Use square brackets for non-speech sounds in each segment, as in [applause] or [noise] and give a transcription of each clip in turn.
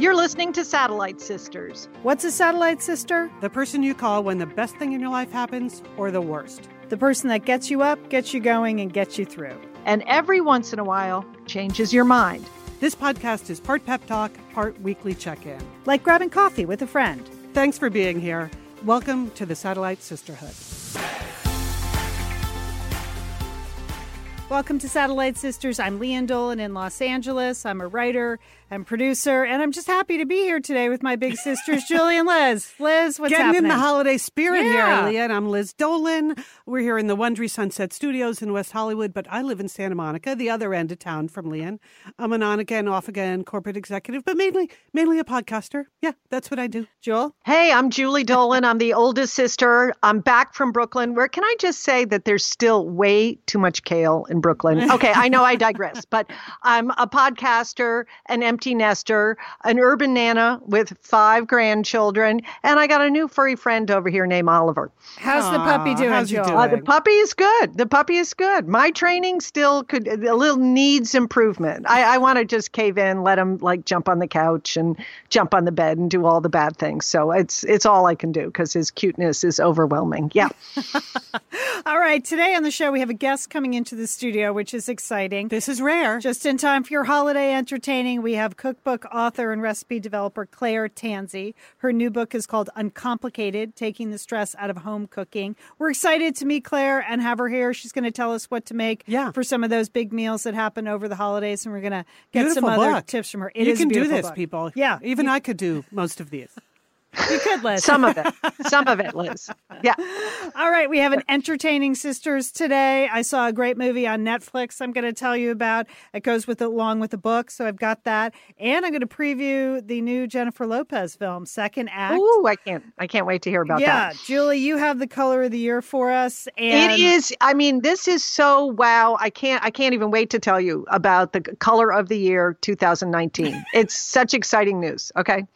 You're listening to Satellite Sisters. What's a satellite sister? The person you call when the best thing in your life happens or the worst. The person that gets you up, gets you going, and gets you through. And every once in a while, changes your mind. This podcast is part pep talk, part weekly check in. Like grabbing coffee with a friend. Thanks for being here. Welcome to the Satellite Sisterhood. Welcome to Satellite Sisters. I'm Lian Dolan in Los Angeles. I'm a writer and producer, and I'm just happy to be here today with my big sisters, Julie and Liz. Liz, what's up? Getting happening? in the holiday spirit Yeah. here, Leah. And I'm Liz Dolan. We're here in the Wondery Sunset Studios in West Hollywood, but I live in Santa Monica, the other end of town from Lian. I'm an on again, off again corporate executive, but mainly mainly a podcaster. Yeah, that's what I do. Jewel? Hey, I'm Julie Dolan. I'm the oldest sister. I'm back from Brooklyn. Where can I just say that there's still way too much kale in Brooklyn? [laughs] Okay, I know I digress, but I'm a podcaster, an empty nester, an urban nana with five grandchildren, and I got a new furry friend over here named Oliver. How's the puppy doing, how's he doing? Uh, the puppy is good. The puppy is good. My training still could a little needs improvement. I, I want to just cave in, let him like jump on the couch and jump on the bed and do all the bad things. So it's it's all I can do because his cuteness is overwhelming. Yeah. [laughs] All right, today on the show, we have a guest coming into the studio, which is exciting. This is rare. Just in time for your holiday entertaining, we have cookbook author and recipe developer Claire Tansey. Her new book is called Uncomplicated Taking the Stress Out of Home Cooking. We're excited to meet Claire and have her here. She's going to tell us what to make Yeah. for some of those big meals that happen over the holidays, and we're going to get some Beautiful other tips from her. It you can do this, book. people. Yeah, Even you, I could do most of these. You could, Liz. Some of it. Some of it, Liz. Yeah. All right, we have an entertaining sisters today. I saw a great movie on Netflix. I'm going to tell you about. It goes with along with the book, so I've got that, and I'm going to preview the new Jennifer Lopez film, Second Act. Ooh, I can't I can't wait to hear about yeah, that. Yeah. Julie, you have the color of the year for us, and It is. I mean, this is so wow. I can't. I can't even wait to tell you about the color of the year 2019. it's such exciting news. Okay.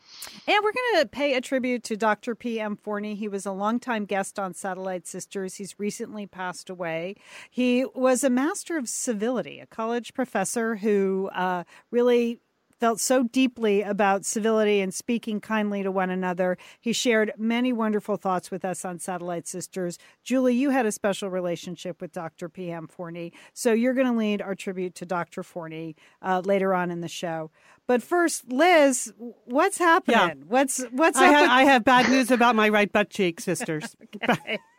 And we're going to pay a tribute to Dr. P.M. Forni. He was a longtime guest on Satellite Sisters. He's recently passed away. He was a master of civility, a college professor who uh, really felt so deeply about civility and speaking kindly to one another. He shared many wonderful thoughts with us on Satellite Sisters. Julie, you had a special relationship with Dr. P.M. Forni, so you're going to lead our tribute to Dr. Forni uh, later on in the show. But first, Liz, what's happening? What's what's I, ha- with- I have bad news about my right butt cheek, sisters. [laughs]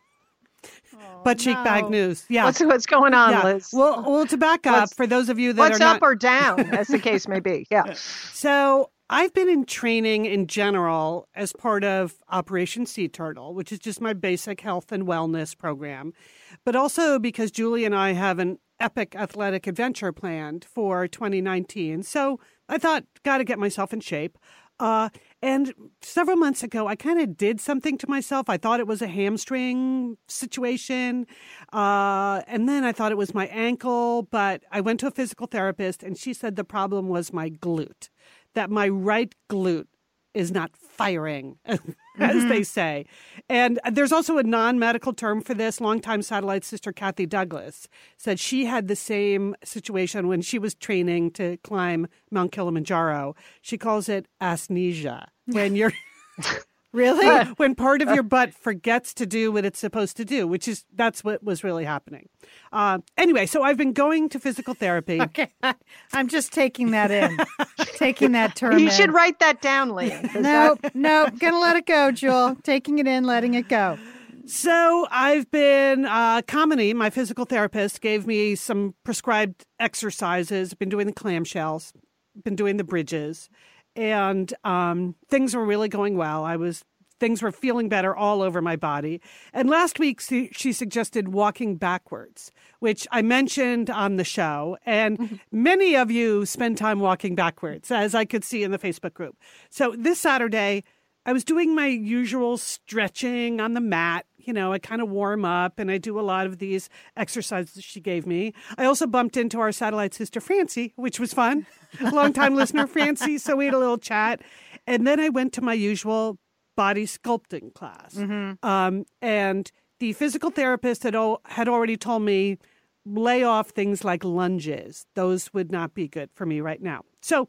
butt cheek bag news. Yeah. What's what's going on, yeah. Liz? Well, well, to back up, What's- for those of you that what's are up not, or down, [laughs] as the case may be? Yeah. So I've been in training in general as part of Operation Sea Turtle, which is just my basic health and wellness program, but also because Julie and I have an epic athletic adventure planned for 2019. So I thought, got to get myself in shape. Uh, and several months ago, I kind of did something to myself. I thought it was a hamstring situation. Uh, and then I thought it was my ankle, but I went to a physical therapist and she said the problem was my glute, that my right glute is not firing, [laughs] as they say. And there's also a non medical term for this. Longtime satellite sister Kathy Douglas said she had the same situation when she was training to climb Mount Kilimanjaro. She calls it asnesia, when you're. [laughs] really? when part of your butt forgets to do what it's supposed to do, which is that's what was really happening. Uh, anyway, so I've been going to physical therapy. okay, [laughs] I'm just taking that in, [laughs] taking that term. You in. should write that down, Lian. 'cause Nope, that- nope. Gonna let it go, Jewel. Taking it in, letting it go. So I've been uh, Kamini, my physical therapist, gave me some prescribed exercises. Been doing the clamshells, been doing the bridges, and um, things were really going well. I was things were feeling better all over my body. And last week she, she suggested walking backwards, which I mentioned on the show, and many of you spend time walking backwards, as I could see in the Facebook group. So this Saturday. I was doing my usual stretching on the mat. You know, I kind of warm up and I do a lot of these exercises she gave me. I also bumped into our satellite sister, Francie, which was fun. [laughs] Longtime listener, Francie. So we had a little chat. And then I went to my usual body sculpting class. Um, and the physical therapist had, had already told me lay off things like lunges. Those would not be good for me right now. So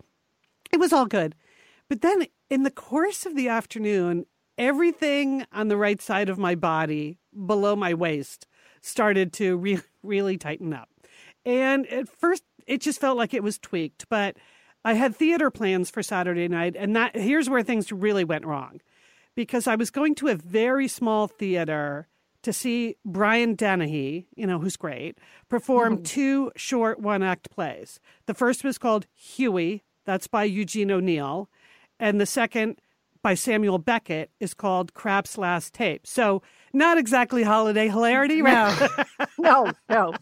it was all good. But then in the course of the afternoon, everything on the right side of my body below my waist started to re- [laughs] really tighten up. And at first, it just felt like it was tweaked, but I had theater plans for Saturday night, and that here's where things really went wrong because I was going to a very small theater to see Brian Dennehy, you know, who's great, perform mm. two short one act plays. The first was called Hughie, that's by Eugene O'Neill, and the second by Samuel Beckett is called Krapp's Last Tape. So not exactly holiday hilarity, right? No, [laughs] no, no.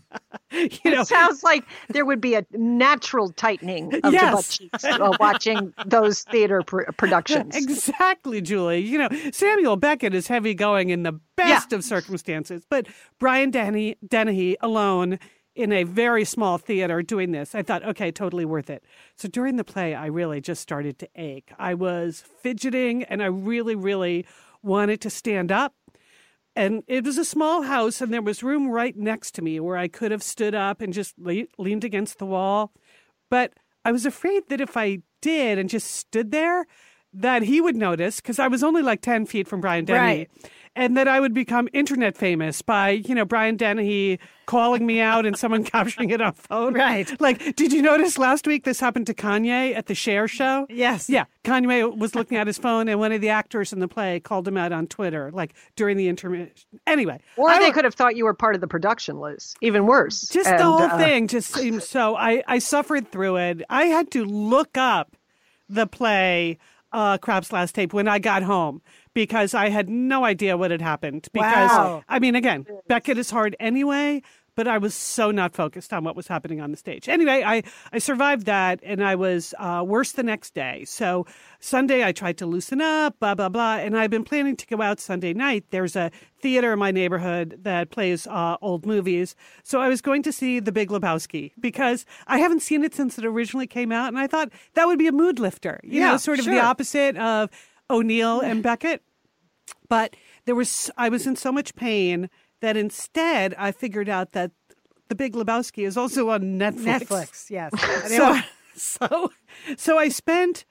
you know, it sounds like there would be a natural tightening of yes. the butt cheeks while watching those theater pr- productions. Exactly, Julie. You know, Samuel Beckett is heavy going in the best yeah. of circumstances, but Brian Dennehy, Dennehy alone in a very small theater doing this. I thought, okay, totally worth it. So during the play, I really just started to ache. I was fidgeting and I really, really wanted to stand up. And it was a small house, and there was room right next to me where I could have stood up and just le- leaned against the wall. But I was afraid that if I did and just stood there, that he would notice because I was only like 10 feet from Brian Dennehy. Right and that I would become internet famous by, you know, Brian Dennehy calling me out and someone [laughs] capturing it on phone. Right. Like, did you notice last week this happened to Kanye at the Cher show? Yes. Yeah. Kanye was looking at his phone and one of the actors in the play called him out on Twitter, like during the intermission. Anyway. Or I, they could have thought you were part of the production, Liz. Even worse. Just and, the whole uh, thing just seemed so. I, I suffered through it. I had to look up the play uh, Krapp's Last Tape when I got home because I had no idea what had happened. Because, wow. I mean, again, Beckett is hard anyway, but I was so not focused on what was happening on the stage. Anyway, I, I survived that and I was uh, worse the next day. So Sunday, I tried to loosen up, blah, blah, blah. And I've been planning to go out Sunday night. There's a theater in my neighborhood that plays uh, old movies. So I was going to see The Big Lebowski because I haven't seen it since it originally came out. And I thought that would be a mood lifter, you yeah, know, sort of sure. the opposite of O'Neill and Beckett. But there was, I was in so much pain that instead I figured out that The Big Lebowski is also on Netflix. Netflix, yes. [laughs] so, [laughs] so, so I spent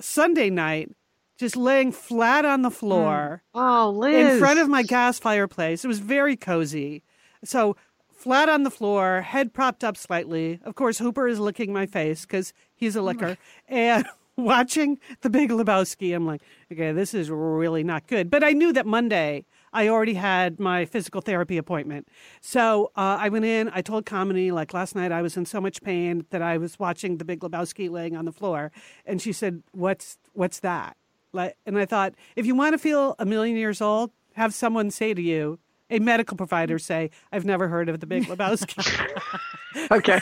Sunday night just laying flat on the floor. Mm. Oh, Liz. In front of my gas fireplace. It was very cozy. So flat on the floor, head propped up slightly. Of course, Hooper is licking my face because he's a licker. and [laughs] watching The Big Lebowski, I'm like, okay, this is really not good. But I knew that Monday I already had my physical therapy appointment. So uh, I went in, I told Kamini, like last night I was in so much pain that I was watching The Big Lebowski laying on the floor. And she said, what's, what's that? Like, and I thought, if you want to feel a million years old, have someone say to you, a medical provider say, I've never heard of the Big Lebowski. [laughs] okay.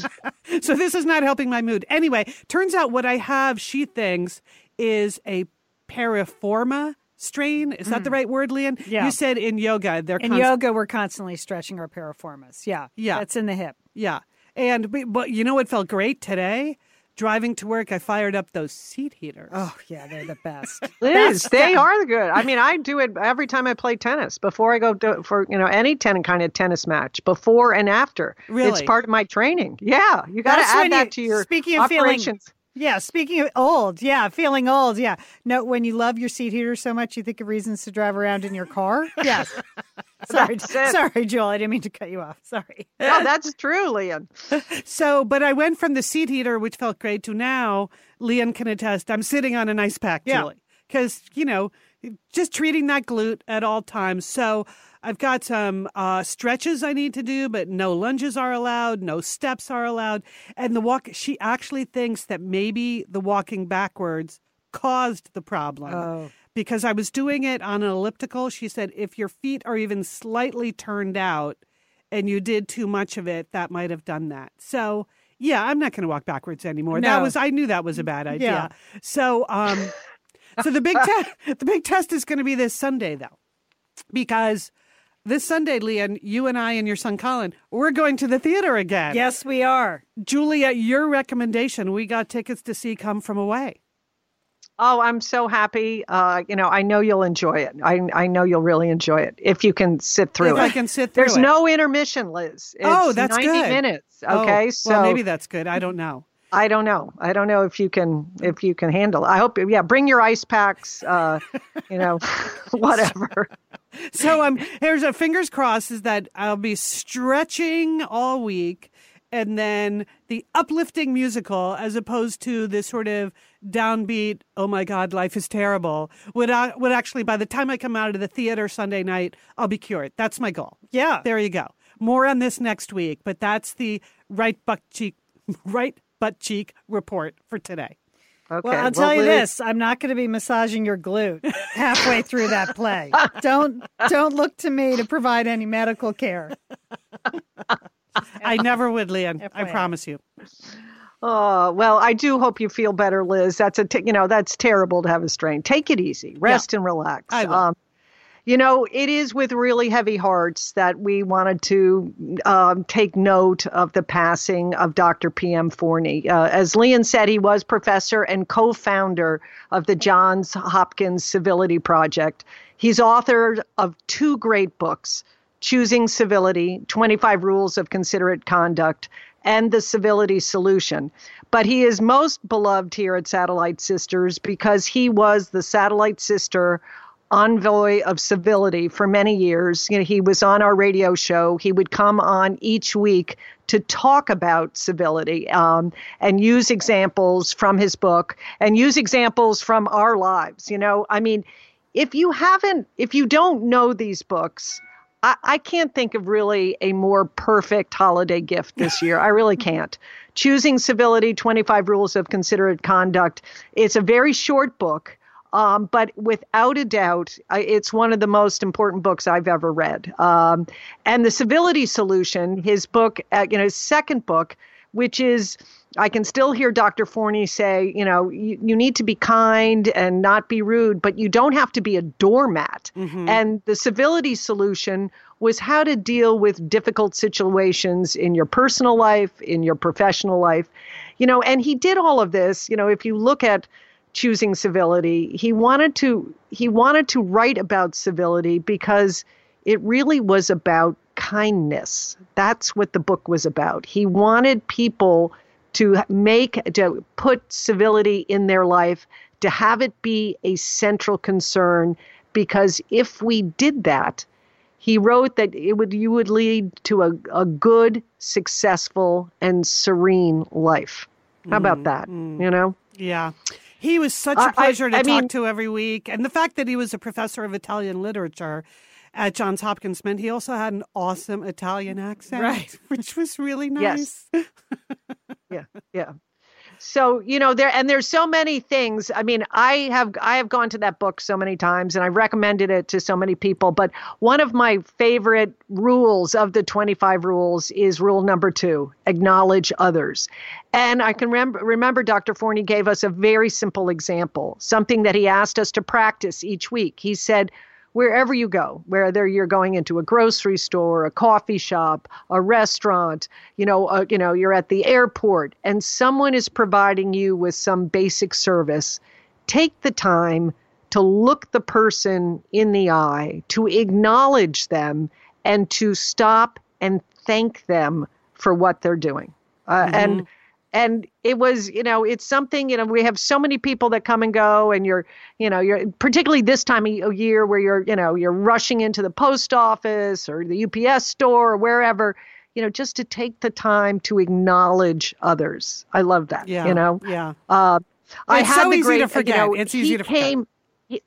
[laughs] so this is not helping my mood. Anyway, turns out what I have, she thinks, is a piriforma strain. Is that the mm. right word, Lian? Yeah. You said in yoga, they're in const- yoga we're constantly stretching our piriformis. Yeah. Yeah. That's in the hip. Yeah. And but you know what felt great today? driving to work, I fired up those seat heaters. Oh yeah, they're the best. [laughs] Liz, they are the good. I mean, I do it every time I play tennis. Before I go to, for you know any ten kind of tennis match, before and after. Really, it's part of my training. Yeah, you got to add that to your speaking of operations. Feeling, yeah, speaking of old, yeah, feeling old, yeah. No, when you love your seat heater so much, you think of reasons to drive around in your car. [laughs] Yes. sorry, sorry, Joel. I didn't mean to cut you off. Sorry. No, that's true, Lian. [laughs] so, but I went from the seat heater, which felt great, to now, Lian can attest, I'm sitting on an ice pack, yeah. Julie, because you know, just treating that glute at all times. So. I've got some uh, stretches I need to do, but no lunges are allowed, no steps are allowed. And the walk, she actually thinks that maybe the walking backwards caused the problem. Oh. Because I was doing it on an elliptical. She said, if your feet are even slightly turned out and you did too much of it, that might have done that. So, yeah, I'm not going to walk backwards anymore. No. That was, I knew that was a bad idea. Yeah. So, um, so the big [laughs] test, the big test is going to be this Sunday though, because this Sunday, Lian, you and I and your son Colin, we're going to the theater again. Yes, we are. Julia, your recommendation, we got tickets to see Come From Away. Oh, I'm so happy. Uh, you know, I know you'll enjoy it. I I know you'll really enjoy it if you can sit through it. if it. I can sit through There's it. no intermission, Liz. It's oh, that's 90 good. minutes. Oh, Okay, so well, maybe that's good. I don't know. I don't know. I don't know if you can if you can handle. It. I hope. Yeah, bring your ice packs. Uh, you know, [laughs] whatever. So um, I'm here's a fingers crossed is that I'll be stretching all week, and then the uplifting musical, as opposed to this sort of downbeat. Oh my God, life is terrible. Would I, would actually by the time I come out of the theater Sunday night, I'll be cured. That's my goal. Yeah, there you go. More on this next week, but that's the right butt cheek, [laughs] right butt cheek report for today. Okay. Well, I'll well, tell you this: I'm not going to be massaging your glute [laughs] halfway through that play. don't don't look to me to provide any medical care. I never would, Lian. I promise you. Oh well, I do hope you feel better, Liz. That's a t- you know that's terrible to have a strain. Take it easy, rest yeah. and relax. I will. Um, you know, it is with really heavy hearts that we wanted to um, take note of the passing of Dr. P.M. Forni. Uh, as Lian said, he was professor and co founder of the Johns Hopkins Civility Project. He's author of two great books Choosing Civility 25 Rules of Considerate Conduct and the Civility Solution. But he is most beloved here at Satellite Sisters because he was the Satellite Sister envoy of civility for many years. You know, he was on our radio show. He would come on each week to talk about civility um, and use examples from his book and use examples from our lives. You know, I mean, if you haven't, if you don't know these books, I, I can't think of really a more perfect holiday gift this year. I really [laughs] can't. Choosing Civility 25 Rules of Considerate Conduct. It's a very short book. Um, but without a doubt, it's one of the most important books I've ever read. Um, and the Civility Solution, his book, uh, you know, his second book, which is I can still hear Dr. Forni say, you know, you, you need to be kind and not be rude, but you don't have to be a doormat. Mm-hmm. And the civility solution was how to deal with difficult situations in your personal life, in your professional life. You know, and he did all of this. You know, if you look at choosing civility. He wanted to he wanted to write about civility because it really was about kindness. That's what the book was about. He wanted people to make to put civility in their life, to have it be a central concern because if we did that, he wrote that it would you would lead to a, a good, successful, and serene life. How about mm, that? Mm. You know? Yeah. He was such a pleasure I, to I talk mean, to every week. And the fact that he was a professor of Italian literature at Johns Hopkins meant he also had an awesome Italian accent, right? [laughs] Which was really nice. Yes. [laughs] yeah, yeah so you know there and there's so many things. I mean i have i have gone to that book so many times and i've recommended it to so many people but one of my favorite rules of the 25 rules is rule number two acknowledge others. And i can remember remember dr forni gave us a very simple example something that he asked us to practice each week. He said wherever you go, whether you're going into a grocery store, a coffee shop, a restaurant, you know, uh, you know, you're at the airport, and someone is providing you with some basic service, take the time to look the person in the eye, to acknowledge them, and to stop and thank them for what they're doing. Uh, mm-hmm. And and it was you know it's something you know we have so many people that come and go and you're you know you're particularly this time of year where you're you know you're rushing into the post office or the UPS store or wherever you know just to take the time to acknowledge others. I love that yeah you know? yeah. Uh, i it's had so the easy great, to forget. you know, it's easy to forget. came, he,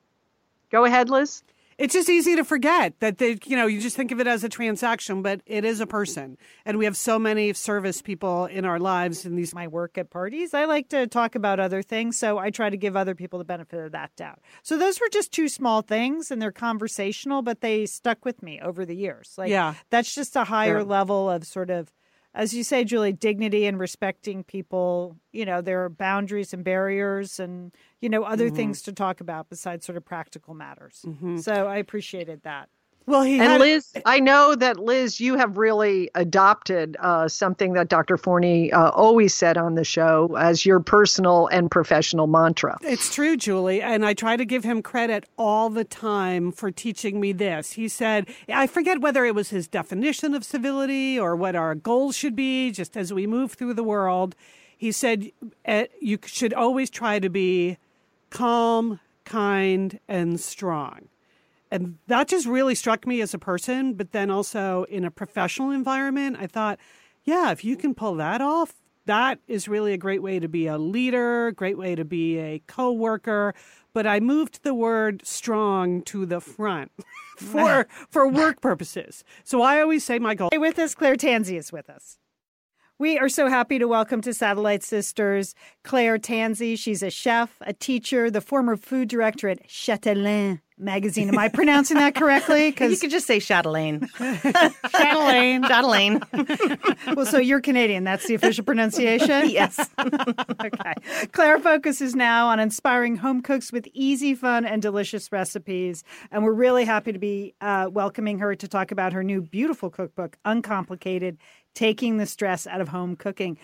go ahead liz it's just easy to forget that they, you know, you just think of it as a transaction, but it is a person. And we have so many service people in our lives in these my work at parties. I like to talk about other things, so I try to give other people the benefit of that doubt. So those were just two small things and they're conversational, but they stuck with me over the years. Like yeah. that's just a higher yeah. level of sort of as you say, Julie, dignity and respecting people, you know, there are boundaries and barriers and, you know, other mm-hmm. things to talk about besides sort of practical matters. Mm-hmm. So I appreciated that. Well, he and had, Liz, I know that Liz, you have really adopted uh, something that Dr. Forni uh, always said on the show as your personal and professional mantra. It's true, Julie, and I try to give him credit all the time for teaching me this. He said, I forget whether it was his definition of civility or what our goals should be, just as we move through the world. he said uh, you should always try to be calm, kind, and strong. And that just really struck me as a person, but then also in a professional environment, I thought, yeah, if you can pull that off, that is really a great way to be a leader, great way to be a coworker. But I moved the word strong to the front [laughs] for for work purposes. So I always say my goal. Hey, with us, Claire Tansey is with us. We are so happy to welcome to Satellite Sisters Claire Tansey. She's a chef, a teacher, the former food director at Chatelaine magazine. Am I pronouncing that correctly? Because [laughs] You could just say Chatelaine. [laughs] Chatelaine. Chatelaine. [laughs] well, so you're Canadian. That's the official pronunciation? yes. okay. Claire focuses now on inspiring home cooks with easy, fun, and delicious recipes. And we're really happy to be uh, welcoming her to talk about her new beautiful cookbook, Uncomplicated Taking the Stress Out of Home Cooking.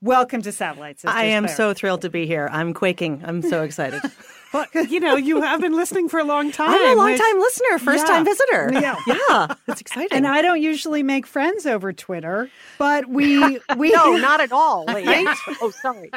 Welcome to Satellite Sisters. I am Claire. so thrilled to be here. I'm quaking. I'm so excited. But you know, you have been listening for a long time. [laughs] I'm a long time listener, first time Yeah. visitor. [laughs] Yeah. [laughs] Yeah. It's exciting. And I don't usually make friends over Twitter, but we we No, not at all. Oh, sorry.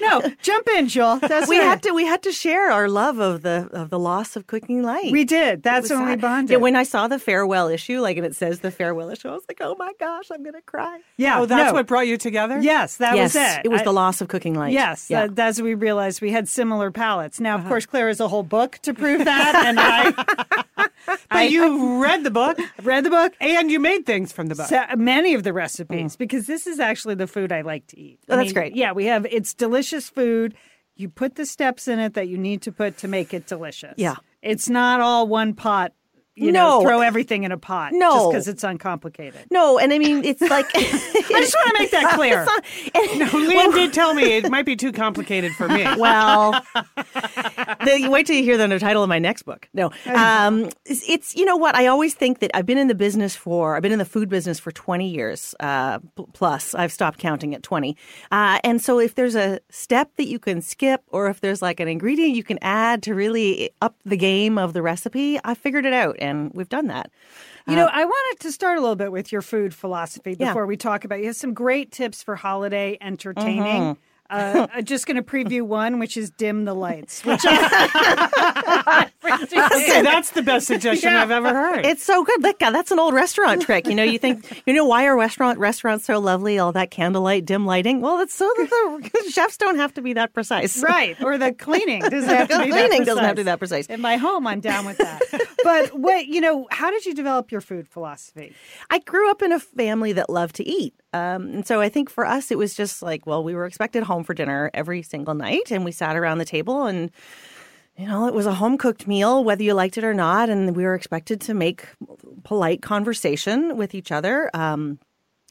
no jump in, Joel. That's we right. had to we had to share our love of the of the loss of cooking light. We did. That's was when we bonded. Yeah, when I saw the farewell issue, like and it says the farewell issue, I was like, oh my gosh, I'm gonna cry. yeah, Oh, that's no. what brought you together. Yes, that yes, was it. It was I- the loss of cooking light. Yes, Yeah. that, that's we realized we had similar palates. Now, of uh-huh. course, Claire has a whole book to prove that, and I [laughs] But you read the book read the book. and you made things from the book. So, many of the recipes mm. because this is actually the food I like to eat. Oh, I that's mean, great. Yeah, we have it's delicious food. You put the steps in it that you need to put to make it delicious. Yeah. it's not all one pot. You know, No. throw everything in a pot. No. just because it's uncomplicated. no, and I mean it's like [laughs] I just want to make that [laughs] clear. No, Lynn did tell me it might be too complicated for me. [laughs] well, the, wait till you hear the title of my next book. No, um, it's, it's you know what I always think that I've been in the business for I've been in the food business for twenty years uh, plus. I've stopped counting at twenty, uh, and so if there's a step that you can skip, or if there's like an ingredient you can add to really up the game of the recipe, I figured it out, and we've done that. You know, uh, I wanted to start a little bit with your food philosophy Yeah. before we talk about. You have some great tips for holiday entertaining. Mm-hmm. Uh, I'm just going to preview one, which is dim the lights. Which I, [laughs] Okay, [laughs] that's the best suggestion Yeah. I've ever heard. It's so good. Look, uh, that's an old restaurant trick. You know, you think, [laughs] you know, why are restaurant restaurants so lovely? All that candlelight, dim lighting. Well, it's so that the chefs don't have to be that precise. right, or the cleaning doesn't have to be that Cleaning doesn't have to precise. be that precise. In my home, I'm down with that. but what you know, how did you develop your food philosophy? I grew up in a family that loved to eat. Um, and so I think for us, it was just like, well, we were expected home for dinner every single night, and we sat around the table and you know, it was a home cooked meal, whether you liked it or not. And we were expected to make polite conversation with each other. Um,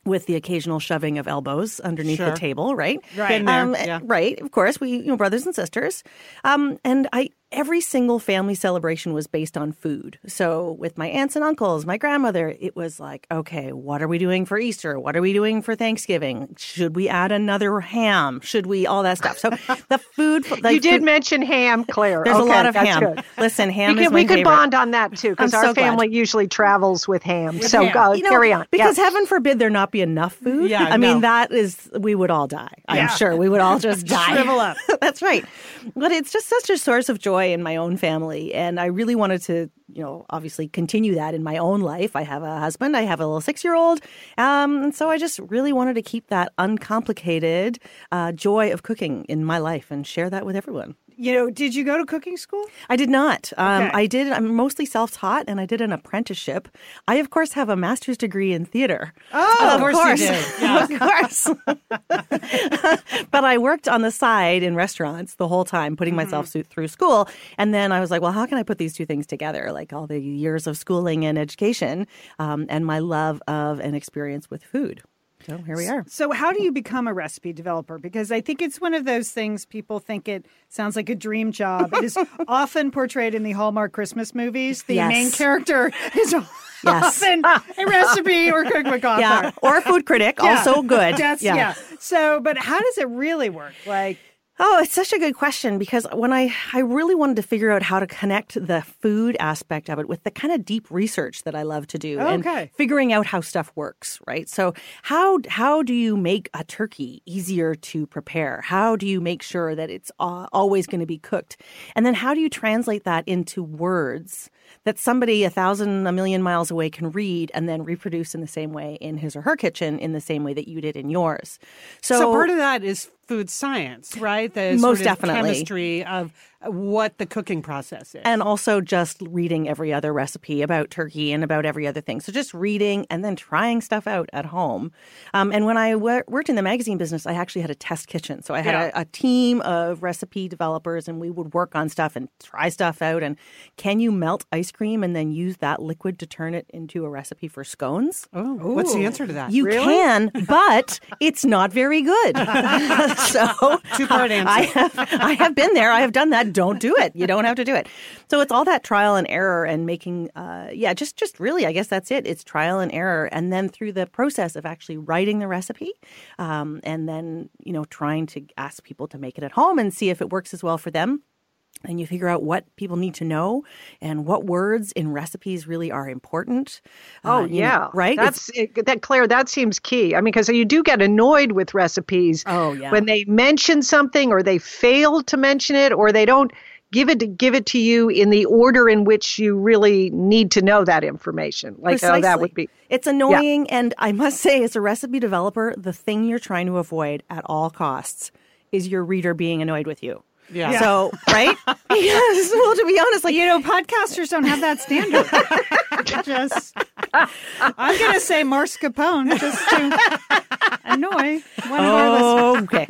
with the occasional shoving of elbows underneath Sure. the table, right? Right. Um, yeah. Right. Of course, we, you know, brothers and sisters. Um, and I, every single family celebration was based on food. So with my aunts and uncles, my grandmother, it was like, okay, what are we doing for Easter? What are we doing for Thanksgiving? Should we add another ham? Should we all that stuff? So [laughs] the food, the you did food- mention ham, Claire. There's a lot of ham. Good. Listen, ham we is could, my we could bond on that too because our so glad. family usually travels with ham. so ham. uh, You know, carry on. Because Yeah. heaven forbid there not be enough food. Yeah, I mean, that is, we would all die. I'm sure we would all just [laughs] die. Shrivel up. [laughs] That's right. But it's just such a source of joy in my own family. And I really wanted to, you know, obviously continue that in my own life. I have a husband, I have a little six year old. Um, and so I just really wanted to keep that uncomplicated uh, joy of cooking in my life and share that with everyone. You know, did you go to cooking school? I did not. Um, Okay. I did. I'm mostly self-taught, and I did an apprenticeship. I, of course, have a master's degree in theater. Oh, of course you did. [laughs] Yeah. of course. [laughs] but I worked on the side in restaurants the whole time, putting myself through- through school. And then I was like, well, how can I put these two things together? Like all the years of schooling and education, um, and my love of and experience with food. So here we are. So, how do you become a recipe developer? Because I think it's one of those things people think it sounds like a dream job. It is [laughs] often portrayed in the Hallmark Christmas movies. The Yes. main character is Yes. often a recipe or cookbook [laughs] author. Yeah, or a food critic, Yeah. also good. That's, yeah. So, but how does it really work? Like, Oh, it's such a good question because when I, I really wanted to figure out how to connect the food aspect of it with the kind of deep research that I love to do Okay. and figuring out how stuff works, right? So how how do you make a turkey easier to prepare? How do you make sure that it's always going to be cooked? And then how do you translate that into words that somebody a thousand, a million miles away can read and then reproduce in the same way in his or her kitchen in the same way that you did in yours? So, part of that is food science, right? The Most sort of definitely. chemistry of what the cooking process is. and also just reading every other recipe about turkey and about every other thing. So just reading and then trying stuff out at home. Um, and when I w- worked in the magazine business, I actually had a test kitchen. So I had Yeah. a, a team of recipe developers, and we would work on stuff and try stuff out. And can you melt ice cream and then use that liquid to turn it into a recipe for scones? oh, what's the answer to that? You can, [laughs] but it's not very good. [laughs] [laughs] so Two-part answer. I have I have been there. I have done that. [laughs] Don't do it. You don't have to do it. So it's all that trial and error and making uh yeah, just just really I guess that's it. It's trial and error and then through the process of actually writing the recipe um and then, you know, trying to ask people to make it at home and see if it works as well for them and you figure out what people need to know and what words in recipes really are important. Oh Uh, you know, yeah, right? That's it, that Claire. That seems key. I mean, because you do get annoyed with recipes. Oh, yeah. When they mention something, or they fail to mention it, or they don't give it give it to you in the order in which you really need to know that information. Like oh, that would be. It's annoying, and I must say, as a recipe developer, the thing you're trying to avoid at all costs is your reader being annoyed with you. Yeah. So, [laughs] right? yes. Well, to be honest, like You know, podcasters don't have that standard. [laughs] just, I'm going to say mascarpone just to annoy one of our listeners. okay,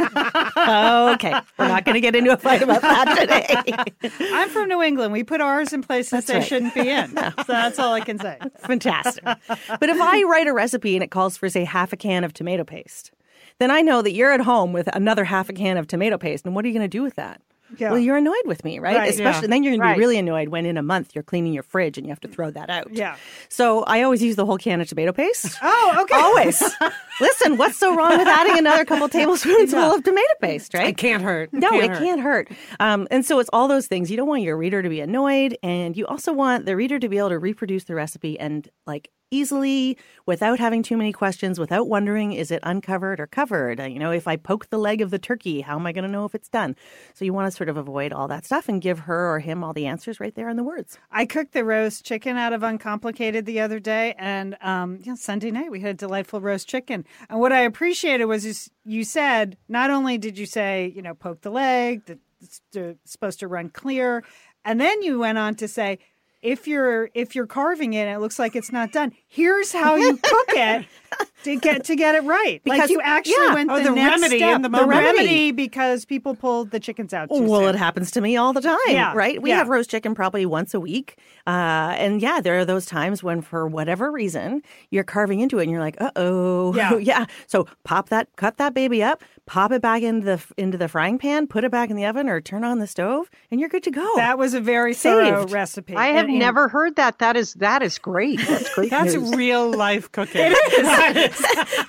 okay, we're not going to get into a fight about that today. I'm from New England. We put ours in places they right. shouldn't be in. So that's all I can say. Fantastic. But if I write a recipe and it calls for, say, half a can of tomato paste, then I know that you're at home with another half a can of tomato paste. And what are you going to do with that? Yeah. Well, you're annoyed with me, right? Right. Especially Yeah. then you're going to Right. be really annoyed when in a month you're cleaning your fridge and you have to throw that out. Yeah. So I always use the whole can of tomato paste. [laughs] Oh, okay. Always. [laughs] Listen, what's so wrong with adding another couple tablespoons full of tomato paste, right? it can't hurt. No, it hurt. can't hurt. Um, and so it's all those things. You don't want your reader to be annoyed, and you also want the reader to be able to reproduce the recipe and like easily without having too many questions, without wondering is it uncovered or covered. You know, if I poke the leg of the turkey, how am I going to know if it's done? So you want to sort of avoid all that stuff and give her or him all the answers right there in the words. I cooked the roast chicken out of Uncomplicated the other day, and um, yeah, Sunday night we had a delightful roast chicken. And what I appreciated was you, you said not only did you say you know poke the leg, that it's supposed to run clear, and then you went on to say. If you're if you're carving it and it looks like it's not done, here's how you cook it to get to get it right. like Because- you actually yeah. went Oh, the, the next remedy step. in the the remedy because people pulled the chickens out. Too Well, soon. it happens to me all the time, Yeah, right? We yeah. have roast chicken probably once a week. Uh, and yeah, there are those times when, for whatever reason, you're carving into it and you're like, uh oh. Yeah. [laughs] yeah. So pop that, cut that baby up, pop it back into the, into the frying pan, put it back in the oven or turn on the stove, and you're good to go. That was a very thorough recipe. I have And- and- never heard that. That is that is great. That's great. That's news. real life cooking. [laughs]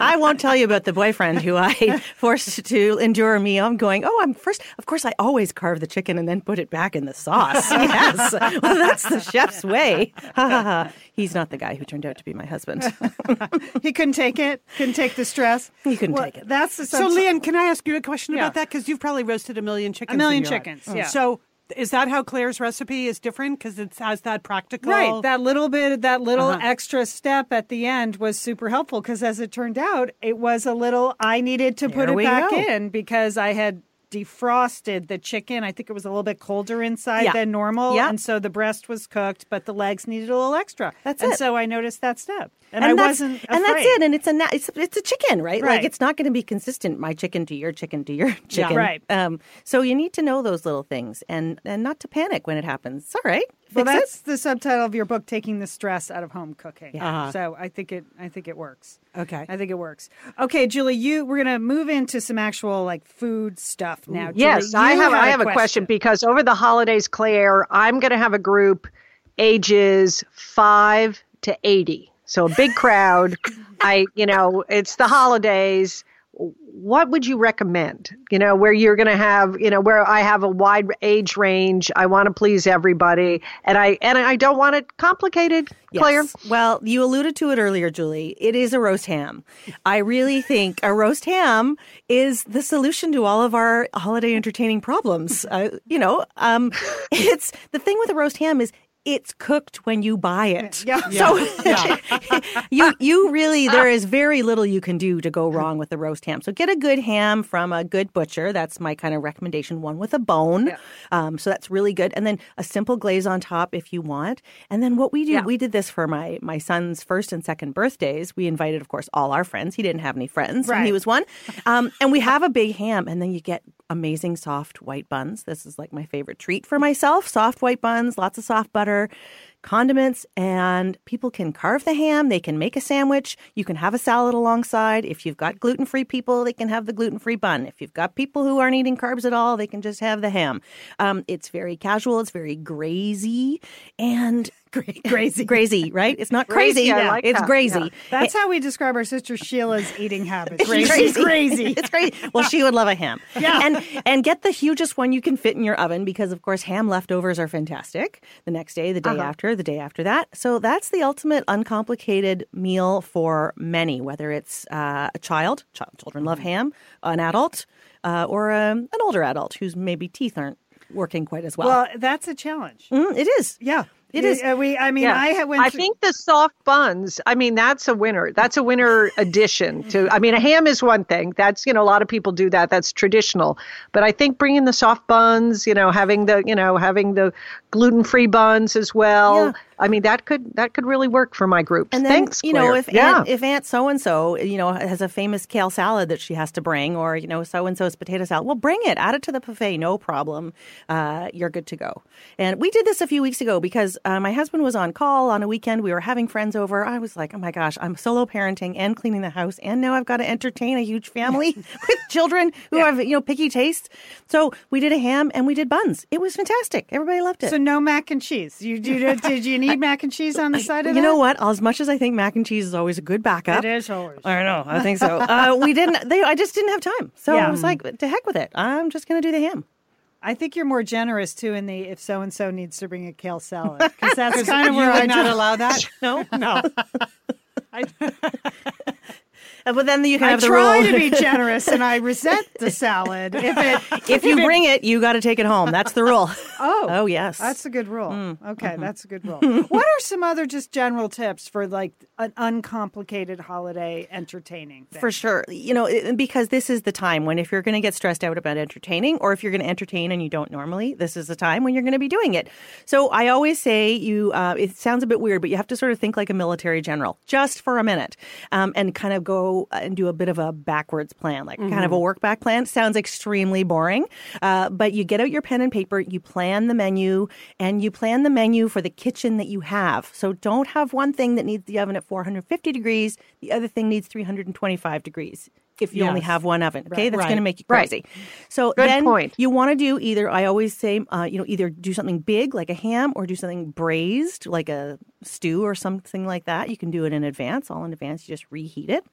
I won't tell you about the boyfriend who I [laughs] forced to endure me. I'm going, oh, I'm first. Of course, I always carve the chicken and then put it back in the sauce. [laughs] yes. Well, that's the chef's way. He's not the guy who turned out to be my husband. he couldn't take it, couldn't take the stress. He couldn't Well, take it. That's the So, subti- Lian, can I ask you a question Yeah. about that? Because you've probably roasted a million chickens. A million your life. chickens, yeah. So, is that how Claire's recipe is different? Because it has that practical. Right, that little bit, that little Uh-huh. extra step at the end was super helpful because, as it turned out, it was a little. I needed to put There it back go. in because I had defrosted the chicken. I think it was a little bit colder inside Yeah. than normal, Yeah. and so the breast was cooked, but the legs needed a little extra. That's and it. so I noticed that step, and, I that's, wasn't. and that's it. And it's a na- it's it's a chicken, right? Right. Like it's not going to be consistent. My chicken to your chicken to your chicken. Right. Um. So you need to know those little things and and not to panic when it happens. It's all right. Well, Fix it. that's the subtitle of your book, "Taking the Stress Out of Home Cooking." Uh-huh. So I think it, I think it works. Okay. I think it works. Okay, Julie, you we're gonna move into some actual like food stuff now. Yes, Julie, I have. I have a question because over the holidays, Claire, I'm going to have a group ages five to eighty, so a big crowd. I, you know, it's the holidays. what would you recommend? You know, where you're going to have, you know, where I have a wide age range. I want to please everybody, and I and I don't want it complicated. Claire. Yes. Well, you alluded to it earlier, Julie. It is a roast ham. I really think a roast ham is the solution to all of our holiday entertaining problems. Uh, you know, um, [laughs] it's the thing with a roast ham is it's cooked when you buy it. Yeah. So [laughs] you you really there is very little you can do to go wrong with the roast ham. So get a good ham from a good butcher. That's my kind of recommendation. One with a bone. Um, so that's really good. And then a simple glaze on top if you want. And then what we do, Yeah. we did this for my my son's first and second birthdays. We invited, of course, all our friends. He didn't have any friends when he was one. Um, and we have a big ham, and then you get amazing soft white buns. This is like my favorite treat for myself. Soft white buns, lots of soft butter, condiments, and people can carve the ham. They can make a sandwich. You can have a salad alongside. If you've got gluten free people, they can have the gluten free bun. If you've got people who aren't eating carbs at all, they can just have the ham. Um, it's very casual. It's very grazy and [laughs] Crazy. grazy, right? It's not crazy. I like it's that, grazy. yeah. That's how we describe our sister Sheila's eating [laughs] habits. It's Crazy. Crazy. [laughs] it's crazy. Well, she would love a ham. Yeah. And and get the hugest one you can fit in your oven because of course ham leftovers are fantastic. The next day, the day Uh-huh. after, the day after that. So that's the ultimate uncomplicated meal for many, whether it's uh, a child, ch- children love Mm-hmm. ham, an adult, uh, or um, an older adult whose maybe teeth aren't working quite as well. Well, that's a challenge. Mm, it is. Yeah. It is. Uh, we. I mean, Yeah. I went. I think the soft buns, I mean, that's a winner. That's a winner addition to, I mean, a ham is one thing. That's, you know, a lot of people do that. That's traditional. But I think bringing the soft buns, you know, having the, you know, having the gluten free buns as well. Yeah. I mean, that could, that could really work for my group. And then, Thanks, you know, if yeah. Aunt, if Aunt so and so, you know, has a famous kale salad that she has to bring, or you know, so and so's potato salad, well, bring it, add it to the buffet, no problem. Uh, you're good to go. And we did this a few weeks ago because uh, my husband was on call on a weekend. We were having friends over. I was like, oh my gosh, I'm solo parenting and cleaning the house, and now I've got to entertain a huge family [laughs] [laughs] with children who have you know picky tastes. So we did a ham and we did buns. It was fantastic. Everybody loved it. So no mac and cheese. You do? Did you need mac and cheese on the side of it, you that? know what? As much as I think mac and cheese is always a good backup, It is always. I know. I think so. Uh, [laughs] we didn't. They. I just didn't have time. So Yeah. I was like, to heck with it. I'm just going to do the ham. I think you're more generous too in the if so and so needs to bring a kale salad [laughs] because that's kind of you where I not allow that. [laughs] No. No. Uh, But then you can I have the try rule. to be [laughs] generous and I resent the salad. If it, [laughs] if you bring it, you got to take it home. That's the rule. [laughs] oh, Oh yes. that's a good rule. Mm, okay, mm-hmm. that's a good rule. what are some other just general tips for like an uncomplicated holiday entertaining? Thing? For sure. You know, because this is the time when if you're going to get stressed out about entertaining or if you're going to entertain and you don't normally, this is the time when you're going to be doing it. So I always say you, uh, it sounds a bit weird, but you have to sort of think like a military general just for a minute um, and kind of go and do a bit of a backwards plan, like kind of a work back plan. Sounds extremely boring, uh, but you get out your pen and paper, you plan the menu, and you plan the menu for the kitchen that you have. So don't have one thing that needs the oven at 450 degrees, the other thing needs 325 degrees. If you only have one oven, okay, Right. that's Right. going to make you Right. crazy. So Good then point. you want to do either. I always say, uh, you know, either do something big like a ham, or do something braised like a stew or something like that. You can do it in advance, all in advance. You just reheat it.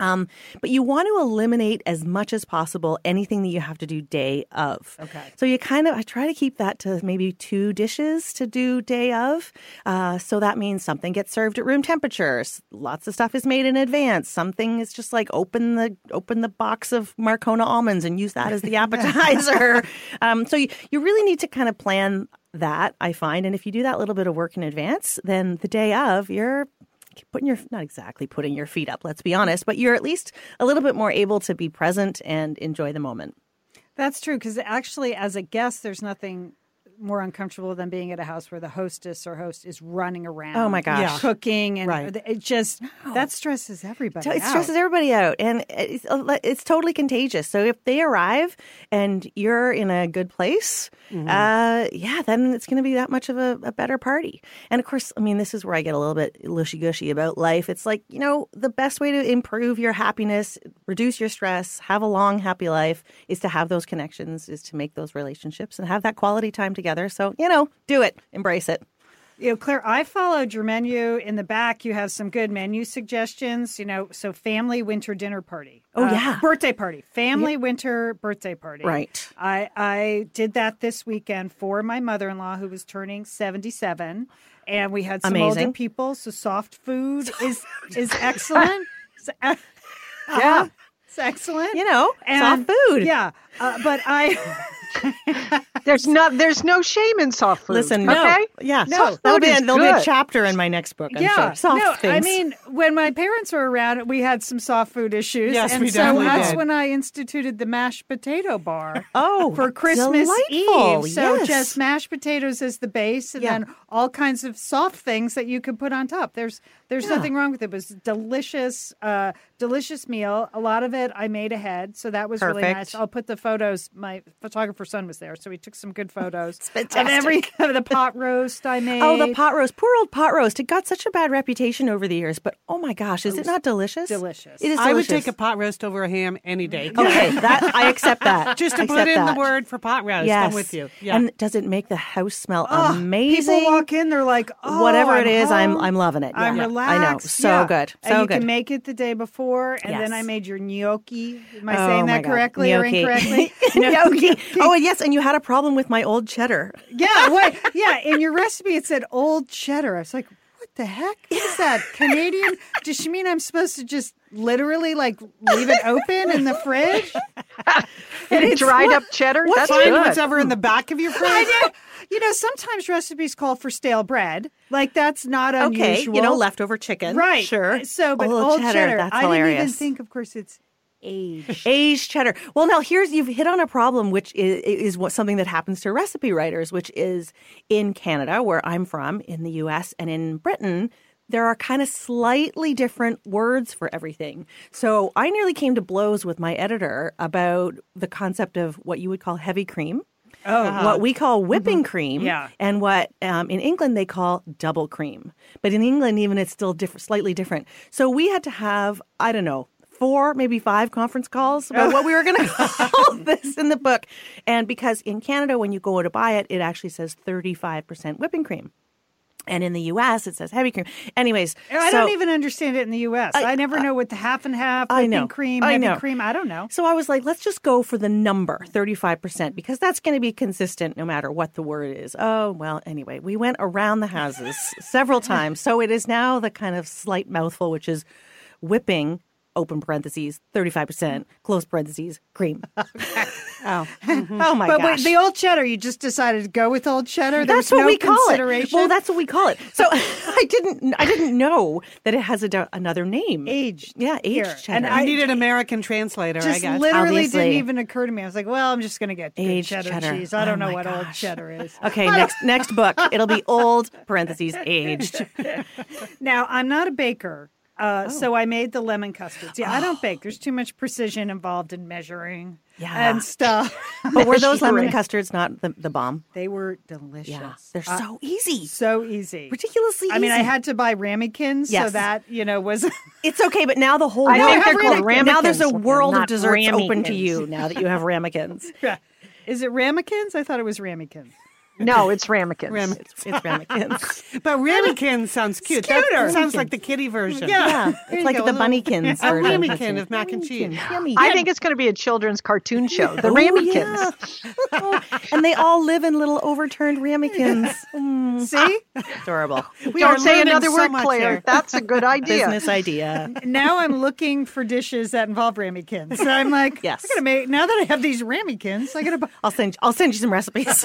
Um, but you want to eliminate as much as possible anything that you have to do day of. Okay. So you kind of, I try to keep that to maybe two dishes to do day of. Uh, so that means something gets served at room temperatures. Lots of stuff is made in advance. Something is just like open the open the box of Marcona almonds and use that as the [laughs] appetizer. um, so you, you really need to kind of plan that. I find, and if you do that little bit of work in advance, then the day of you're putting your not exactly putting your feet up let's be honest but you're at least a little bit more able to be present and enjoy the moment. That's true because actually, as a guest, there's nothing more uncomfortable than being at a house where the hostess or host is running around. Oh, my gosh. Yeah. cooking and Right. it just that stresses everybody. it out. stresses everybody out and it's, it's totally contagious so if they arrive and you're in a good place uh, yeah then it's going to be that much of a, a better party and of course i mean this is where i get a little bit lushy-gushy about life it's like you know the best way to improve your happiness reduce your stress have a long happy life is to have those connections is to make those relationships and have that quality time together so you know do it embrace it You know, Claire, I followed your menu in the back. You have some good menu suggestions. You know, so family winter dinner party. Oh, yeah. birthday party. Family winter birthday party. Right. I I did that this weekend for my mother in law who was turning seventy seven, and we had some Amazing. older people. So soft food [laughs] is is excellent. E- [laughs] Yeah. [laughs] it's excellent. You know, And- soft food. Yeah, uh, but I. There's not there's no shame in soft food. Listen, no, okay? yeah, No, soft- there'll be there'll be a chapter in my next book. I'm yeah, sure. Soft no, things. I mean, when my parents were around, we had some soft food issues, Yes, and we so that's did. when I instituted the mashed potato bar. oh, for Christmas delightful. Eve. So yes. just mashed potatoes as the base, and Yeah. then all kinds of soft things that you could put on top. There's there's Yeah. nothing wrong with it. It was delicious, uh, delicious meal. A lot of it I made ahead, so that was really nice. I'll put the photos. My photographer son was there, so he took some good [laughs] photos of fantastic. every [laughs] of the pot roast I made. [laughs] Oh, the pot roast. Poor old pot roast. It got such a bad reputation over the years, but oh my gosh, is it not delicious? delicious. It is I would take a pot roast over a ham any day. Okay, that I accept that. Just to I put in that. the word for pot roast. Yes. I'm with you. Yeah. And does it make the house smell Oh, amazing? People walk in, they're like, oh, Whatever I'm it is, I'm. I'm loving it. I'm Yeah. I know. So yeah. good. and So you good. can make it the day before, and then I made your gnocchi. Am I Oh, saying that correctly or incorrectly? [laughs] Gnocchi. Oh, yes, and you had a problem with my old cheddar. yeah, what? [laughs] Yeah, in your recipe it said old cheddar. I was like, what the heck is that? Canadian? Does she mean I'm supposed to just literally like leave it open in the fridge? [laughs] And dried up cheddar. That's Find good. what's ever in the back of your [laughs] fridge. You know, sometimes recipes call for stale bread. Like that's not unusual. Okay, you know, leftover chicken. right? Sure. Uh, so, but Old old, cheddar, cheddar, that's I didn't even think. Of course, it's aged. aged cheddar. Well, now here's you've hit on a problem, which is, is what something that happens to recipe writers, which is in Canada, where I'm from, in the U.S. and in Britain. There are kind of slightly different words for everything. So I nearly came to blows with my editor about the concept of what you would call heavy cream. Oh, what we call whipping cream, Yeah. and what um, in England they call double cream. But in England, even it's still different, slightly different. So we had to have, I don't know, four, maybe five conference calls about what we were going [laughs] to call this in the book. And because in Canada, when you go to buy it, it actually says 35% whipping cream. And in the US, it says heavy cream. Anyways, I so- don't even understand it in the U.S. I, never know what the half and half, I whipping know. cream, I heavy know. cream. I don't know. So I was like, let's just go for the number, 35%, because that's going to be consistent no matter what the word is. Oh, well, anyway, we went around the houses several [laughs] times. So it is now the kind of slight mouthful, which is whipping, open parentheses, 35%, mm-hmm. close parentheses, cream. [laughs] Oh, [laughs] oh my but gosh. wait, the old cheddar. You just decided to go with old cheddar. There that's what no we call it. Well, that's what we call it. So [laughs] I didn't, I didn't know that it has a, d- another name. aged. Yeah, aged Here. cheddar. And I I need an American translator, I guess. literally Obviously. didn't even occur to me. I was like, well, I'm just going to get good Aged cheddar, cheddar. cheese. I don't Oh know my what old cheddar is. Okay, next next book. It'll be old parentheses aged. Now, I'm not a baker. Oh. Uh, So I made the lemon custards. Yeah, I don't bake. There's too much precision involved in measuring Yeah. and stuff. [laughs] But were those [laughs] lemon custards not the, the bomb? They were delicious. Yeah, they're Uh, so easy, so easy. ridiculously I mean, I had to buy ramekins, so that you know was. [laughs] It's okay, but now the whole I world, think they're called ramekins. now there's a world of not desserts open to you now that you have ramekins. Is it ramekins? I thought it was ramekins. No, it's ramekins. Ram- It's, it's [laughs] ramekins. but ramekins sounds cute. cuter. That sounds like the kitty version. Yeah, Here it's like go, the a bunnykins. [laughs] A version. ramekin of mac and cheese. Yummy. I think it's going to be a children's cartoon show. [laughs] The Oh, ramekins. yeah. Oh, and they all live in little overturned ramekins. Mm, See, adorable. We are Don't say another so word, Claire. here. That's a good idea. Business idea. now I'm looking for dishes that involve ramekins. So I'm like, Yes. I gotta make. Now that I have these ramekins, I gotta. buy I'll send. I'll send you some recipes.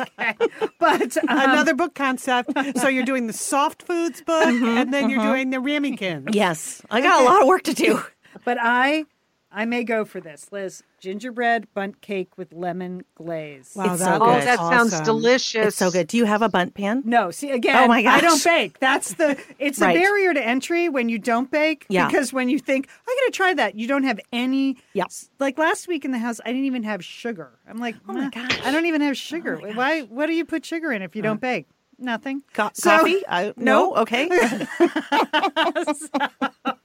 But um, [laughs] Another book concept. So you're doing the soft foods book, Mm-hmm, and then you're doing the ramekins. yes, I got a lot of work to do. but I, I may go for this, Liz. Gingerbread Bundt cake with lemon glaze. Wow, It's so that good. Oh, was that sounds delicious. It's so good. Do you have a Bundt pan? No, see again. Oh my gosh. I don't bake. That's the. It's Right. a barrier to entry when you don't bake. Yeah. Because when you think I got to try that, you don't have any. Yeah. Like last week in the house, I didn't even have sugar. I'm like, Oh my "Meh, gosh. I don't even have sugar. Oh Why? What do you put sugar in if you uh. don't bake? Nothing. Co- So- coffee? I, no. [laughs] Okay. [laughs] [laughs]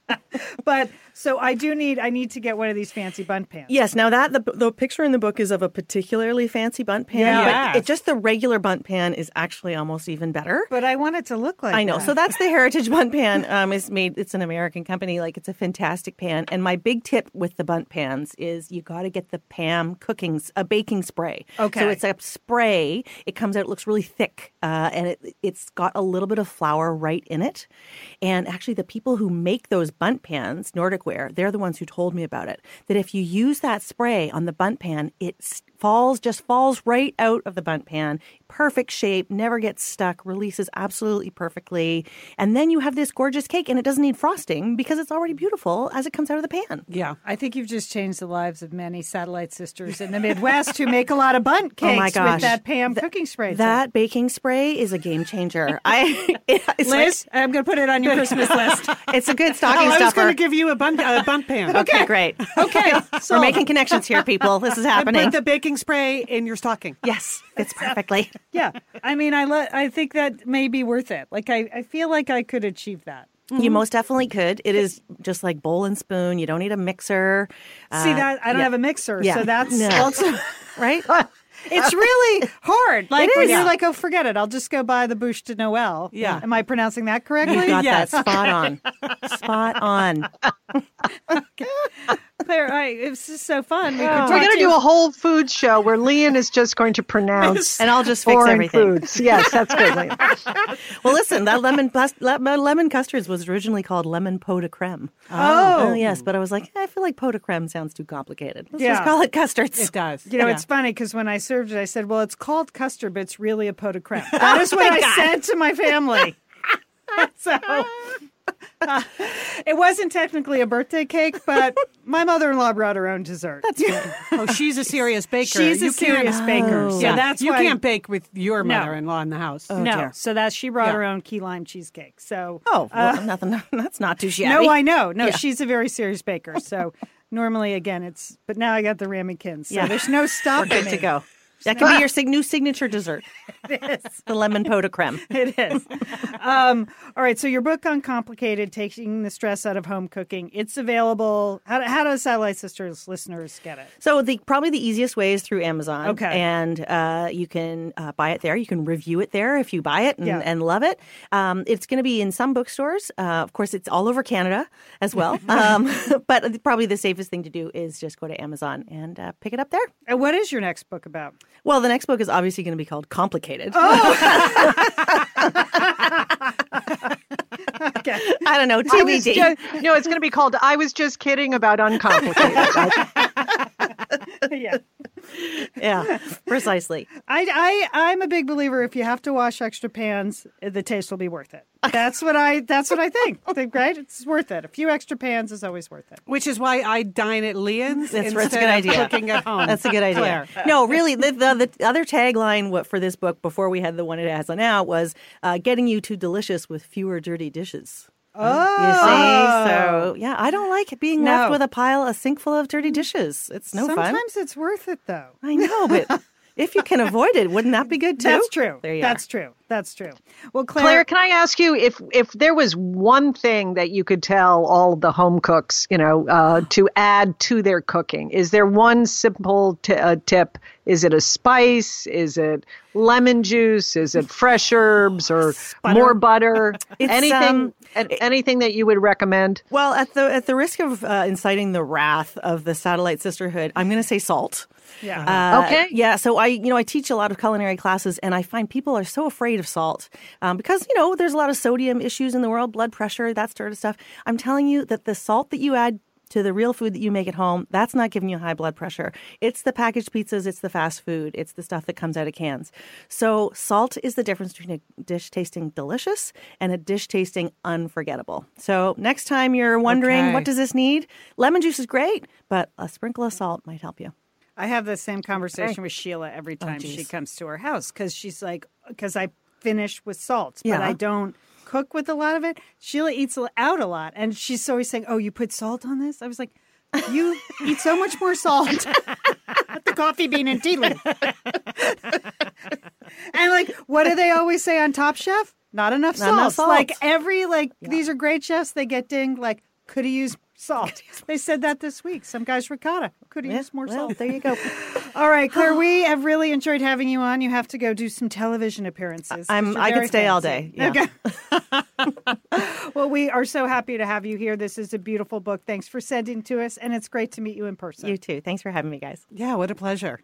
But So I do need I need to get one of these fancy bun pans. Yes. Now that the the picture in the book is of a particularly fancy Bundt pan, Yeah. but it, just the regular Bundt pan is actually almost even better. But I want it to look like I know. that. So that's the [laughs] Heritage Bundt Pan. Um, is made. It's an American company. Like it's a fantastic pan. And my big tip with the Bundt pans is you got to get the Pam cooking a baking spray. Okay. So it's a spray. It comes out. It looks really thick, uh, and it it's got a little bit of flour right in it. And actually, the people who make those Bundt pans, Nordic Ware, they're the ones who told me about it. That if you use that spray on the Bundt pan, it falls just falls right out of the Bundt pan, perfect shape, never gets stuck, releases absolutely perfectly, and then you have this gorgeous cake, and it doesn't need frosting because it's already beautiful as it comes out of the pan. Yeah. I think you've just changed the lives of many satellite sisters in the Midwest who make a lot of Bundt [laughs] Oh cakes my gosh. with that Pam cooking spray. That baking spray is a game changer. [laughs] I [laughs] it's like- Liz, I'm going to put it on your Christmas list. it's a good Oh, stocking I was going to give you a bun, a bun pan. okay, great. Okay, We're making connections here, people. This is happening. the baking spray in your stocking. yes, fits [laughs] perfectly. yeah. I mean, I le- I think that may be worth it. Like I, I feel like I could achieve that. You most definitely could. It is just like bowl and spoon. You don't need a mixer. See Uh, that I don't yeah. have a mixer, Yeah. so that's No. also [laughs] right? it's really hard. Like when you're like, oh, forget it. I'll just go buy the bouche de Noel. Yeah. Am I pronouncing that correctly? You got Yes. that spot on. [laughs] Spot on. Claire, I, it's just so fun. We could We're going to to do a whole food show where Lian is just going to [laughs] pronounce And I'll just fix foreign everything. foods. Yes, that's good, Lian. [laughs] Well, listen, that lemon lemon custards was originally called lemon pot de creme. Oh. oh yes, but I was like, eh, I feel like pot de creme sounds too complicated. Let's Yeah. just call it custards. It does. [laughs] You know, Yeah. it's funny because when I served it, I said, "Well, it's called custard, but it's really a pot de creme." That is what I said to my family. so uh, it wasn't technically a birthday cake, but my mother-in-law brought her own dessert. That's good. [laughs] Oh, she's a serious baker. She's a You serious can't- baker, so yeah, that's you why- can't bake with your mother-in-law in the house. no, dear. so that she brought Yeah. her own key lime cheesecake. So Oh, well, [laughs] nothing. [laughs] That's not too shabby. Uh, no, I know. No, Yeah. she's a very serious baker. So normally, again, it's but now I got the ramekins. So Yeah. there's no stopping Good me. to go. That could be your sig- new signature dessert. [laughs] It is. The lemon pot de creme. [laughs] It is. um, all right. So your book, Uncomplicated, Taking the Stress Out of Home Cooking, it's available. How, do- how do Satellite Sisters listeners get it? So the probably the easiest way is through Amazon. Okay. and uh, you can uh, buy it there. You can review it there if you buy it and, Yeah. and love it. Um, it's going to be in some bookstores. Uh, of course, it's all over Canada as well. [laughs] um, but probably the safest thing to do is just go to Amazon and uh, pick it up there. And what is your next book about? Well, the next book is obviously going to be called Complicated. Oh. [laughs] Okay. I don't know, TBD. ju- no, it's going to be called I Was Just Kidding About Uncomplicated. [laughs] [laughs] yeah. Yeah, [laughs] precisely. I, I, I'm a big believer if you have to wash extra pans, the taste will be worth it. That's what I, that's what I think. I [laughs] think, right? It's worth it. A few extra pans is always worth it. Which is why I dine at Lian's That's, instead that's a good idea. cooking at home. That's a good idea. Claire. No, really, the, the, the other tagline what, for this book before we had the one it has on now was uh, getting you to delicious with fewer dirty dishes. Oh. You see? So, yeah, I don't like being left No. with a pile, a sink full of dirty dishes. It's no fun. Sometimes it's worth it, though. I know, but if you can avoid it, wouldn't that be good too? That's true. There you That's are. true. That's true. Well, Claire, Claire, can I ask you if if there was one thing that you could tell all of the home cooks, you know, uh, to add to their cooking? Is there one simple t- uh, tip? Is it a spice? Is it lemon juice? Is it fresh herbs or more butter? [laughs] It's, anything? um, an- anything that you would recommend? Well, at the at the risk of uh, inciting the wrath of the satellite sisterhood, I'm going to say salt. yeah. Uh, Okay. Yeah. So I, you know, I teach a lot of culinary classes, and I find people are so afraid of salt um, because you know there's a lot of sodium issues in the world, blood pressure, that sort of stuff. I'm telling you that the salt that you add to the real food that you make at home, that's not giving you high blood pressure. It's the packaged pizzas, it's the fast food, it's the stuff that comes out of cans. So salt is the difference between a dish tasting delicious and a dish tasting unforgettable. So next time you're wondering Okay. what does this need, lemon juice is great, but a sprinkle of salt might help you. I have the same conversation with Sheila every oh, time she comes to our house because she's like, because I finish with salt, but Yeah. I don't cook with a lot of it. Sheila eats out a lot, and she's always saying, "Oh, you put salt on this?" I was like, "You eat so much more salt." [laughs] the coffee bean and tea leaf. [laughs] and like, what do they always say on Top Chef? Not enough Not salt. enough salt. Like every like these are great chefs. They get dinged. Like, could have used salt. [laughs] They said that this week. Some guys ricotta could have Yeah, used more well, salt. there you go. [laughs] All right, Claire, we have really enjoyed having you on. You have to go do some television appearances. I'm- I could stay all day, yeah. Okay. [laughs] well, we are so happy to have you here. This is a beautiful book. Thanks for sending to us, and it's great to meet you in person. You too. Thanks for having me, guys. Yeah, what a pleasure.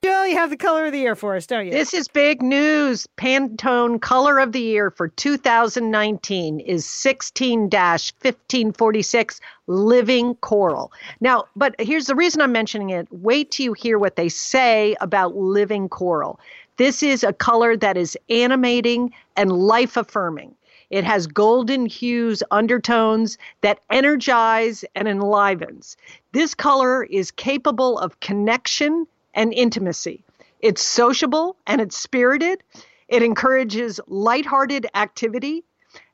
Jill, you have the color of the year for us, don't you? This is big news. Pantone Color of the Year for 2019 is 16 1546 Living Coral. Now, but here's the reason I'm mentioning it. Wait till you hear what they say about living coral. This is a color that is animating and life affirming. It has golden hues, undertones that energize and enlivens. This color is capable of connection and intimacy. It's sociable and it's spirited. It encourages lighthearted activity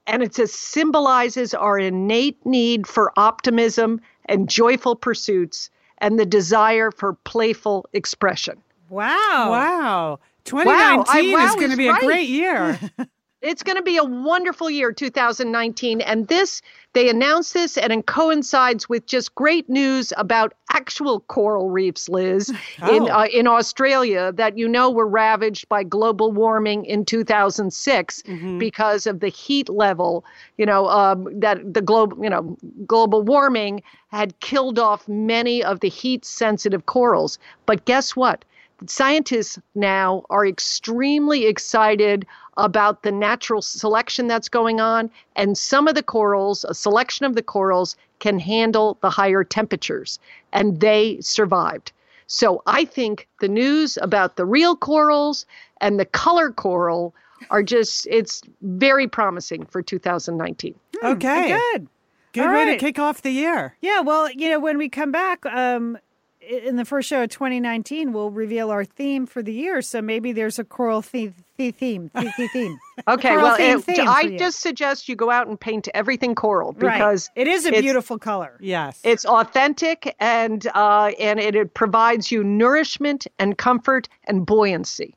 and it symbolizes our innate need for optimism and joyful pursuits and the desire for playful expression. wow. Wow. 2019 wow is going to be right. a great year. [laughs] It's going to be a wonderful year, 2019. And this, they announced this, and it coincides with just great news about actual coral reefs, Liz, [laughs] in, Oh. uh, in Australia that you know were ravaged by global warming in 2006 because of the heat level, you know, um, that the globe, you know, global warming had killed off many of the heat sensitive corals. But guess what? scientists now are extremely excited about the natural selection that's going on and some of the corals a selection of the corals can handle the higher temperatures and they survived so i think the news about the real corals and the color coral are just it's very promising for 2019 okay. Good. Good All way right. to kick off the year. Yeah, well, you know, when we come back, um, i- in the first show of 2019, we'll reveal our theme for the year. So maybe there's a coral theme, theme, theme, theme, theme. [laughs] okay Coral well theme it- theme i just suggest you go out and paint everything coral Right. because it is a beautiful color. Yes. It's authentic and uh, and it, it provides you nourishment and comfort and buoyancy.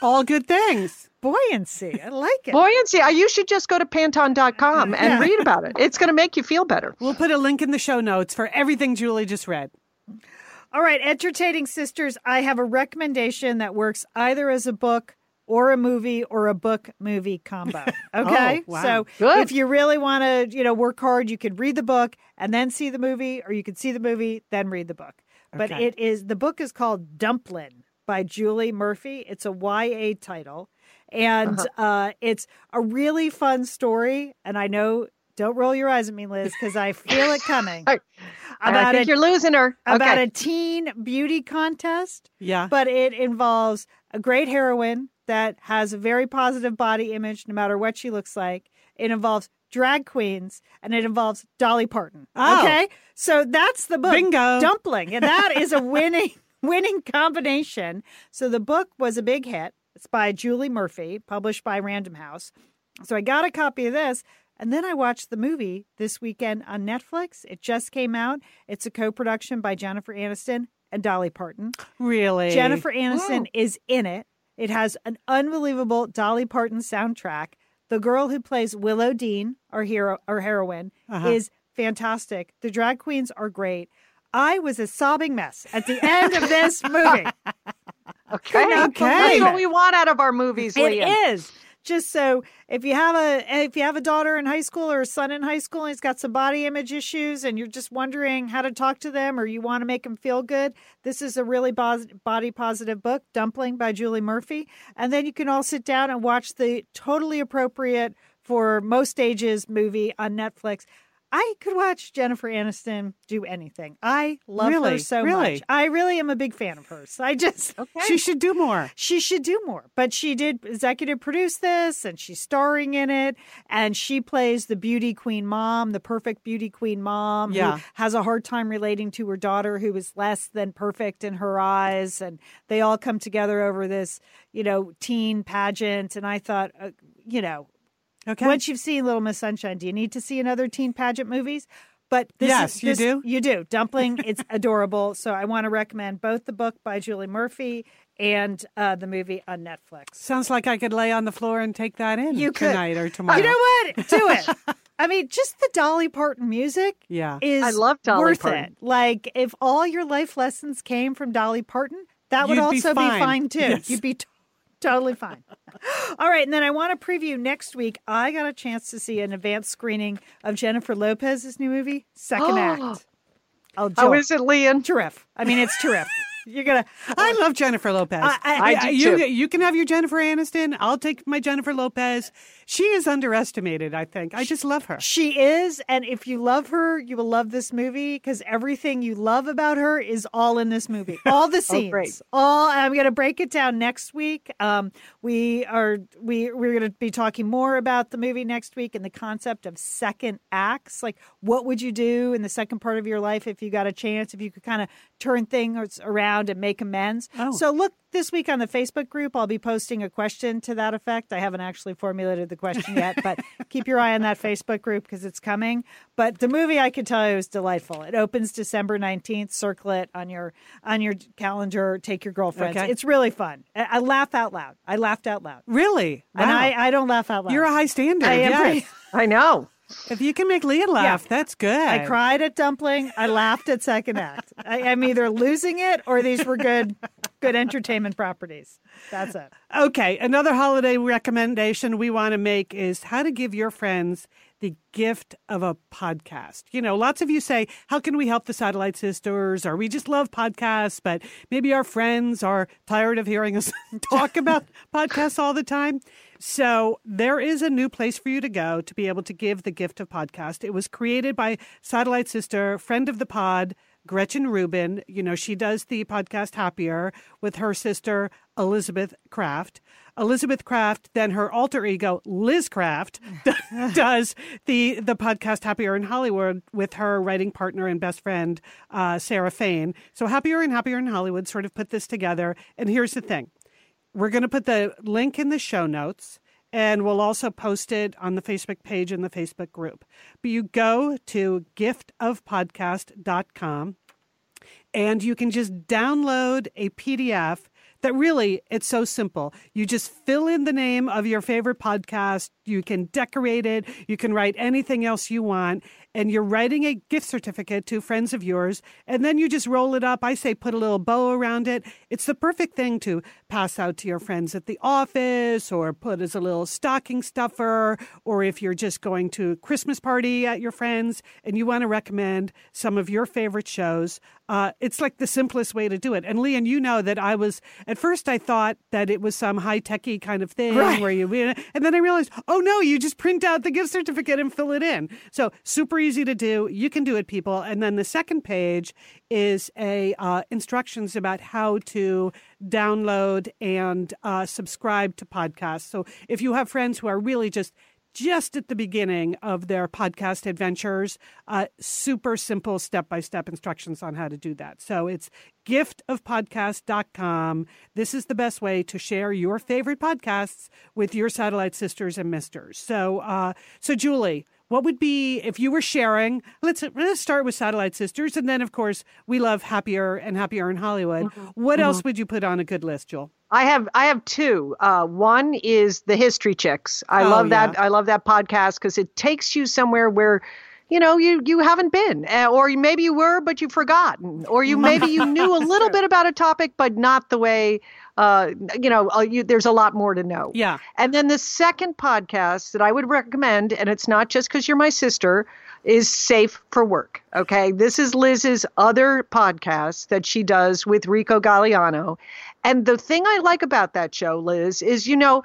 All good things. Buoyancy. I like it. Buoyancy. You should just go to Pantone.com and Yeah. read about it. It's going to make you feel better. We'll put a link in the show notes for everything Julie just read. All right, entertaining sisters, I have a recommendation that works either as a book or a movie or a book movie combo. [laughs] Okay? Oh, wow. So Good. if you really want to, you know, work hard, you could read the book and then see the movie or you could see the movie then read the book. But it is the book is called Dumplin by Julie Murphy. It's a YA title and uh it's a really fun story and I know don't roll your eyes at me, Liz, because I feel it coming. [laughs] I- I About think a- you're losing her. about a teen beauty contest, Yeah. but it involves a great heroine that has a very positive body image no matter what she looks like. It involves drag queens and it involves Dolly Parton. Oh. Okay? So that's the book. Bingo. Dumpling. And that is a [laughs] winning winning combination. So the book was a big hit. It's by Julie Murphy, published by Random House. So I got a copy of this. And then I watched the movie this weekend on Netflix. It just came out. It's a co production by Jennifer Aniston and Dolly Parton. really. Jennifer Aniston is in it. It has an unbelievable Dolly Parton soundtrack. The girl who plays Willow Dean, our hero, our heroine, Uh-huh. is fantastic. The drag queens are great. I was a sobbing mess at the end of this movie. [laughs] okay. not That's what we want out of our movies, It Lian. is just so if you have a if you have a daughter in high school or a son in high school and he's got some body image issues and you're just wondering how to talk to them or you want to make them feel good, this is a really body positive book, Dumpling by Julie Murphy, and then you can all sit down and watch the totally appropriate for most ages movie on Netflix. I could watch Jennifer Aniston do anything. I love her so Really? much. I really am a big fan of hers. I just She should do more. she should do more. But she did executive produce this and she's starring in it. And she plays the beauty queen mom, the perfect beauty queen mom Yeah. who has a hard time relating to her daughter who is less than perfect in her eyes. And they all come together over this, you know, teen pageant. And I thought, uh, you know, Okay. once you've seen Little Miss Sunshine, do you need to see another teen pageant movies? But this Yes, is, you this- do. You do. [laughs] Dumpling, it's adorable. So I want to recommend both the book by Julie Murphy and uh, the movie on Netflix. Sounds like I could lay on the floor and take that in You could. tonight or tomorrow. You know what? Do [laughs] it. I mean, just the Dolly Parton music Yeah. is I love Dolly worth Parton. it. Like if all your life lessons came from Dolly Parton, that would You'd be also be fine. fine, too. Yes. You'd be t- totally fine. all right, and then I want to preview next week. I got a chance to see an advanced screening of Jennifer Lopez's new movie, Second oh. Act. Oh, How Jill, is it, Lian? terrific. I mean, it's terrific. You're gonna. [laughs] I love Jennifer Lopez. I- I- I do you, too. you can have your Jennifer Aniston. I'll take my Jennifer Lopez. She is underestimated, I think. I just love her. She is, and if you love her, you will love this movie because everything you love about her is all in this movie. [laughs] All the scenes, great. all. I'm going to break it down next week. Um, we are we we're going to be talking more about the movie next week and the concept of second acts. Like, what would you do in the second part of your life if you got a chance? If you could kind of turn things around and make amends. Oh. So look this week on the Facebook group. I'll be posting a question to that effect. I haven't actually formulated the question yet, but [laughs] keep your eye on that Facebook group because it's coming. But the movie, I can tell you, is delightful. It opens December nineteenth. Circle it on your on your calendar. Take your girlfriends. Okay. It's really fun. I, I laugh out loud. I laughed out loud, Really? and I I don't laugh out loud. You're a high standard. I am yes. pretty- I know. If you can make Leah laugh, that's good. I cried at Dumpling. I laughed at Second Act. I, I'm either losing it or these were good, [laughs] good entertainment properties. That's it. Okay, another holiday recommendation we want to make is how to give your friends the gift of a podcast. You know, lots of you say, How can we help the Satellite Sisters? Or we just love podcasts, but maybe our friends are tired of hearing us [laughs] talk about [laughs] podcasts all the time. So there is a new place for you to go to be able to give the gift of podcast. It was created by Satellite Sister, friend of the pod, Gretchen Rubin. You know, she does the podcast Happier with her sister, Elizabeth Craft. Elizabeth Craft, then her alter ego, Liz Craft, [laughs] [laughs] does the, the podcast Happier in Hollywood with her writing partner and best friend, uh, Sarah Fain. So Happier and Happier in Hollywood sort of put this together. And here's the thing we're going to put the link in the show notes and we'll also post it on the Facebook page and the Facebook group. But you go to giftofpodcast.com and you can just download a PDF that really it's so simple. You just fill in the name of your favorite podcast, you can decorate it, you can write anything else you want, and you're writing a gift certificate to friends of yours, and then you just roll it up. I say put a little bow around it. It's the perfect thing to pass out to your friends at the office or put as a little stocking stuffer, or if you're just going to a Christmas party at your friends and you want to recommend some of your favorite shows. Uh, it's like the simplest way to do it. And Lian, you know that I was at first I thought that it was some high techy kind of thing Right. where you and then I realized, oh no, you just print out the gift certificate and fill it in. So super easy to do. You can do it, people. And then the second page is a uh, instructions about how to download and uh, subscribe to podcasts. So if you have friends who are really just just at the beginning of their podcast adventures. Uh, super simple step by step instructions on how to do that. So it's giftofpodcast.com. This is the best way to share your favorite podcasts with your satellite sisters and misters. So, uh, so Julie, what would be if you were sharing? Let's let's start with Satellite Sisters, and then of course we love Happier and Happier in Hollywood. What else would you put on a good list, Jewel? I have I have two. Uh, one is the History Chicks. I Oh, love that. yeah. I love that podcast because it takes you somewhere where, you know, you you haven't been, uh, or maybe you were but you've forgotten, or you [laughs] maybe you knew a little bit about a topic but not the way. Uh, you know, uh, you, there's a lot more to know. Yeah. And then the second podcast that I would recommend, and it's not just because you're my sister, is Safe for Work. Okay. This is Liz's other podcast that she does with Rico Gagliano. And the thing I like about that show, Liz, is, you know,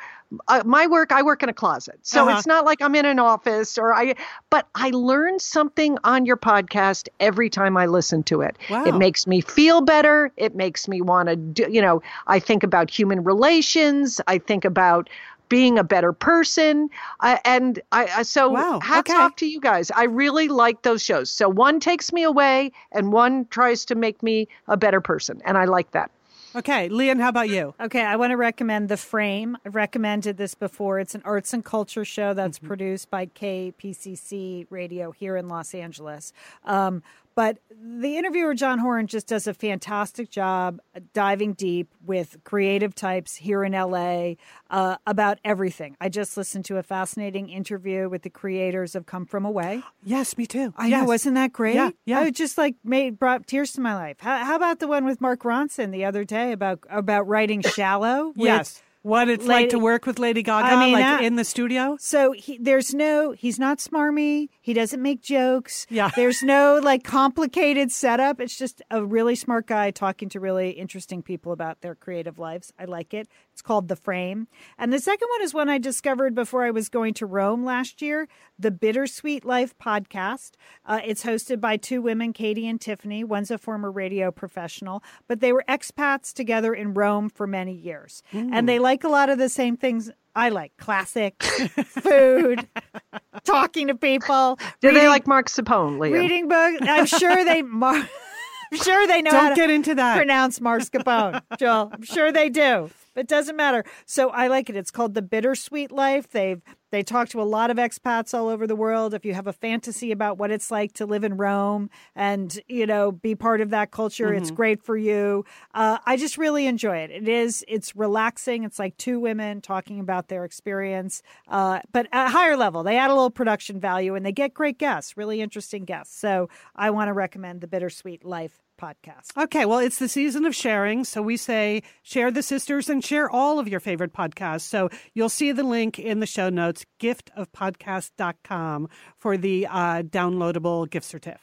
uh, my work, I work in a closet. So Uh-huh. it's not like I'm in an office or I, but I learn something on your podcast every time I listen to it. Wow. It makes me feel better. It makes me want to do, you know, I think about human relations. I think about being a better person. I, and I, I so Wow, hats okay. off to you guys. I really like those shows. So one takes me away and one tries to make me a better person. And I like that. Okay, Lian, how about you? Okay, I want to recommend The Frame. I've recommended this before. It's an arts and culture show that's produced by KPCC Radio here in Los Angeles. Um, But the interviewer, John Horn, just does a fantastic job diving deep with creative types here in LA uh, about everything. I just listened to a fascinating interview with the creators of Come From Away. Yes, me too. I yes. know, wasn't that great? Yeah, yeah. it just like made brought tears to my life. How, how about the one with Mark Ronson the other day about about writing "Shallow"? with- Yes. What it's like to work with Lady Gaga, I mean, like in the studio. So he, there's no, he's not smarmy. He doesn't make jokes. Yeah. There's no like complicated setup. It's just a really smart guy talking to really interesting people about their creative lives. I like it. It's called The Frame. And the second one is one I discovered before I was going to Rome last year the Bittersweet Life podcast. Uh, it's hosted by two women, Katie and Tiffany. One's a former radio professional, but they were expats together in Rome for many years. And they like a lot of the same things I like classic food, [laughs] talking to people. Do they like Mark Sapone, Leah? reading books? I'm sure they. [laughs] Mar- [laughs] I'm sure they know Don't to get into that. pronounce Mark Marscapone, Joel. I'm sure they do. But it doesn't matter. So I like it. It's called The Bittersweet Life. They've they talk to a lot of expats all over the world. If you have a fantasy about what it's like to live in Rome and you know be part of that culture, it's great for you. Uh, I just really enjoy it. It is it's relaxing. It's like two women talking about their experience, uh, but at a higher level. They add a little production value and they get great guests, really interesting guests. So I want to recommend the Bittersweet Life podcast. Okay, well, it's the season of sharing. So we say share the sisters and share all of your favorite podcasts. So you'll see the link in the show notes, giftofpodcast.com for the uh, downloadable gift certificate.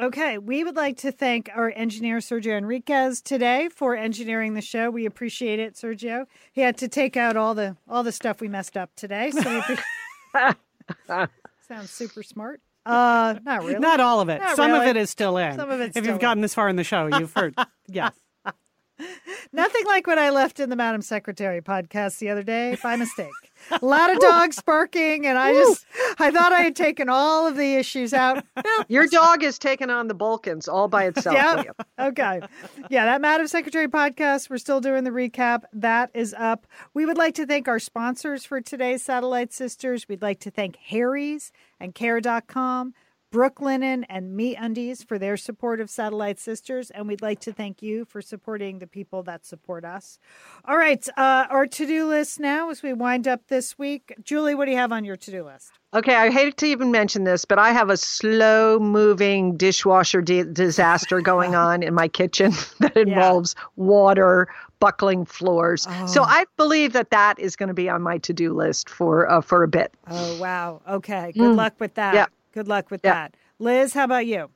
Okay, we would like to thank our engineer Sergio Enriquez today for engineering the show. We appreciate it, Sergio. He had to take out all the all the stuff we messed up today. So we [laughs] appre- [laughs] sounds super smart. Uh, [laughs] not really. Not all of it. Not Some of it is still in. Some of it's If you've gotten this far in the show, you've heard. [laughs] yes. Nothing like what I left in the Madam Secretary podcast the other day by mistake. A lot of dogs barking, and I just I thought I had taken all of the issues out. [laughs] Your dog is taking on the Balkans all by [laughs] itself. Yeah. Okay. Yeah, that Madam Secretary podcast, we're still doing the recap. That is up. We would like to thank our sponsors for today's Satellite Sisters. We'd like to thank Harry's and Care.com, Brooklinen and Me Undies for their support of Satellite Sisters. And we'd like to thank you for supporting the people that support us. All right. Uh, our to do list now as we wind up this week. Julie, what do you have on your to do list? Okay, I hate to even mention this, but I have a slow moving dishwasher di- disaster [laughs] going on in my kitchen [laughs] that involves water, buckling floors. So I believe that that is going to be on my to do list for uh, for a bit. Oh, wow. Okay. Good luck with that. Yeah. Good luck with Yeah. that. Liz, how about you?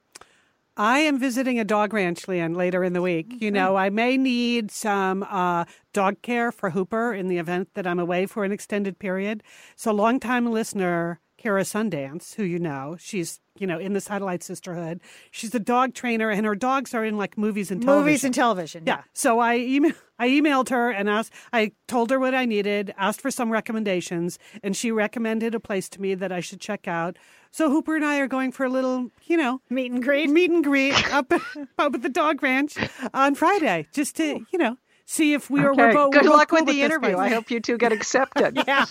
I am visiting a dog ranch, Lian, later in the week. You know, I may need some uh, dog care for Hooper in the event that I'm away for an extended period. So, longtime listener Kara Sundance, who you know, she's you know in the Satellite Sisterhood. She's a dog trainer, and her dogs are in like movies and television. Movies and television. Yeah. So I email, I emailed her and asked. I told her what I needed, asked for some recommendations, and she recommended a place to me that I should check out. So Hooper and I are going for a little, you know, Meet and greet. meet and greet up [laughs] up at the dog ranch on Friday, just to you know see if we are. We're both, Good we're luck cool with the this interview. I hope you two get [laughs] accepted. Yeah.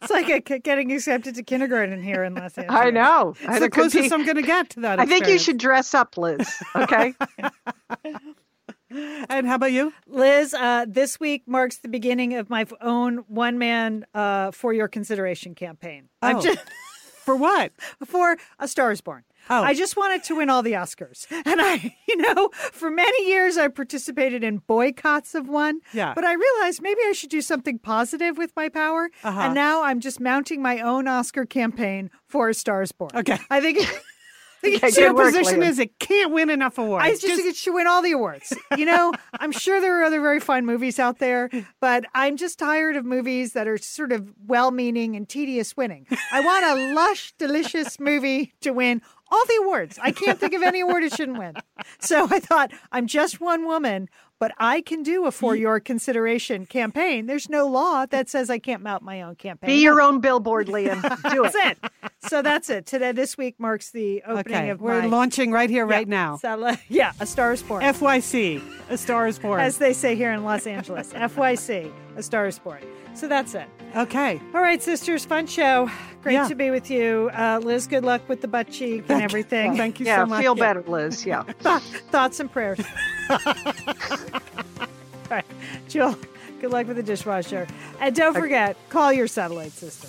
It's like a, getting accepted to kindergarten here in Los [laughs] Angeles. I know. It's And the closest be- I'm going to get to that. I think you should dress up, Liz. Okay. And how about you? Liz, uh, this week marks the beginning of my own one man uh, for your consideration campaign. I'm Oh. just For what? for A Star is Born. Oh. I just wanted to win all the Oscars. [laughs] And I, [laughs] you know, for many years I participated in boycotts of one. Yeah. But I realized maybe I should do something positive with my power. Uh-huh. And now I'm just mounting my own Oscar campaign for A Star is Born. Okay. I think, I [laughs] think Okay, it your position is it can't win enough awards. I just, think it should win all the awards. You know, [laughs] I'm sure there are other very fine movies out there, but I'm just tired of movies that are sort of well meaning and tedious winning. I want a [laughs] lush, delicious movie to win all the awards. I can't think of any award it shouldn't win. So I thought, I'm just one woman, but I can do a for your consideration campaign. There's no law that says I can't mount my own campaign. Be your own billboard, Lian. [laughs] Do it. That's it. So that's it. Today, this week marks the opening okay, of we're my launching right here, right now. satellite- uh, [laughs] yeah, A Star is Born. FYC, A Star is Born. as they say here in Los Angeles. FYC, A Star is Born. So that's it. Okay. All right, sisters, fun show. Great Yeah. to be with you. Uh, Liz, good luck with the butt cheek and everything. Thank you yeah, so much. feel better, Liz. Yeah. [laughs] Thoughts and prayers. [laughs] All right, Jill, good luck with the dishwasher. And don't forget, call your satellite sister.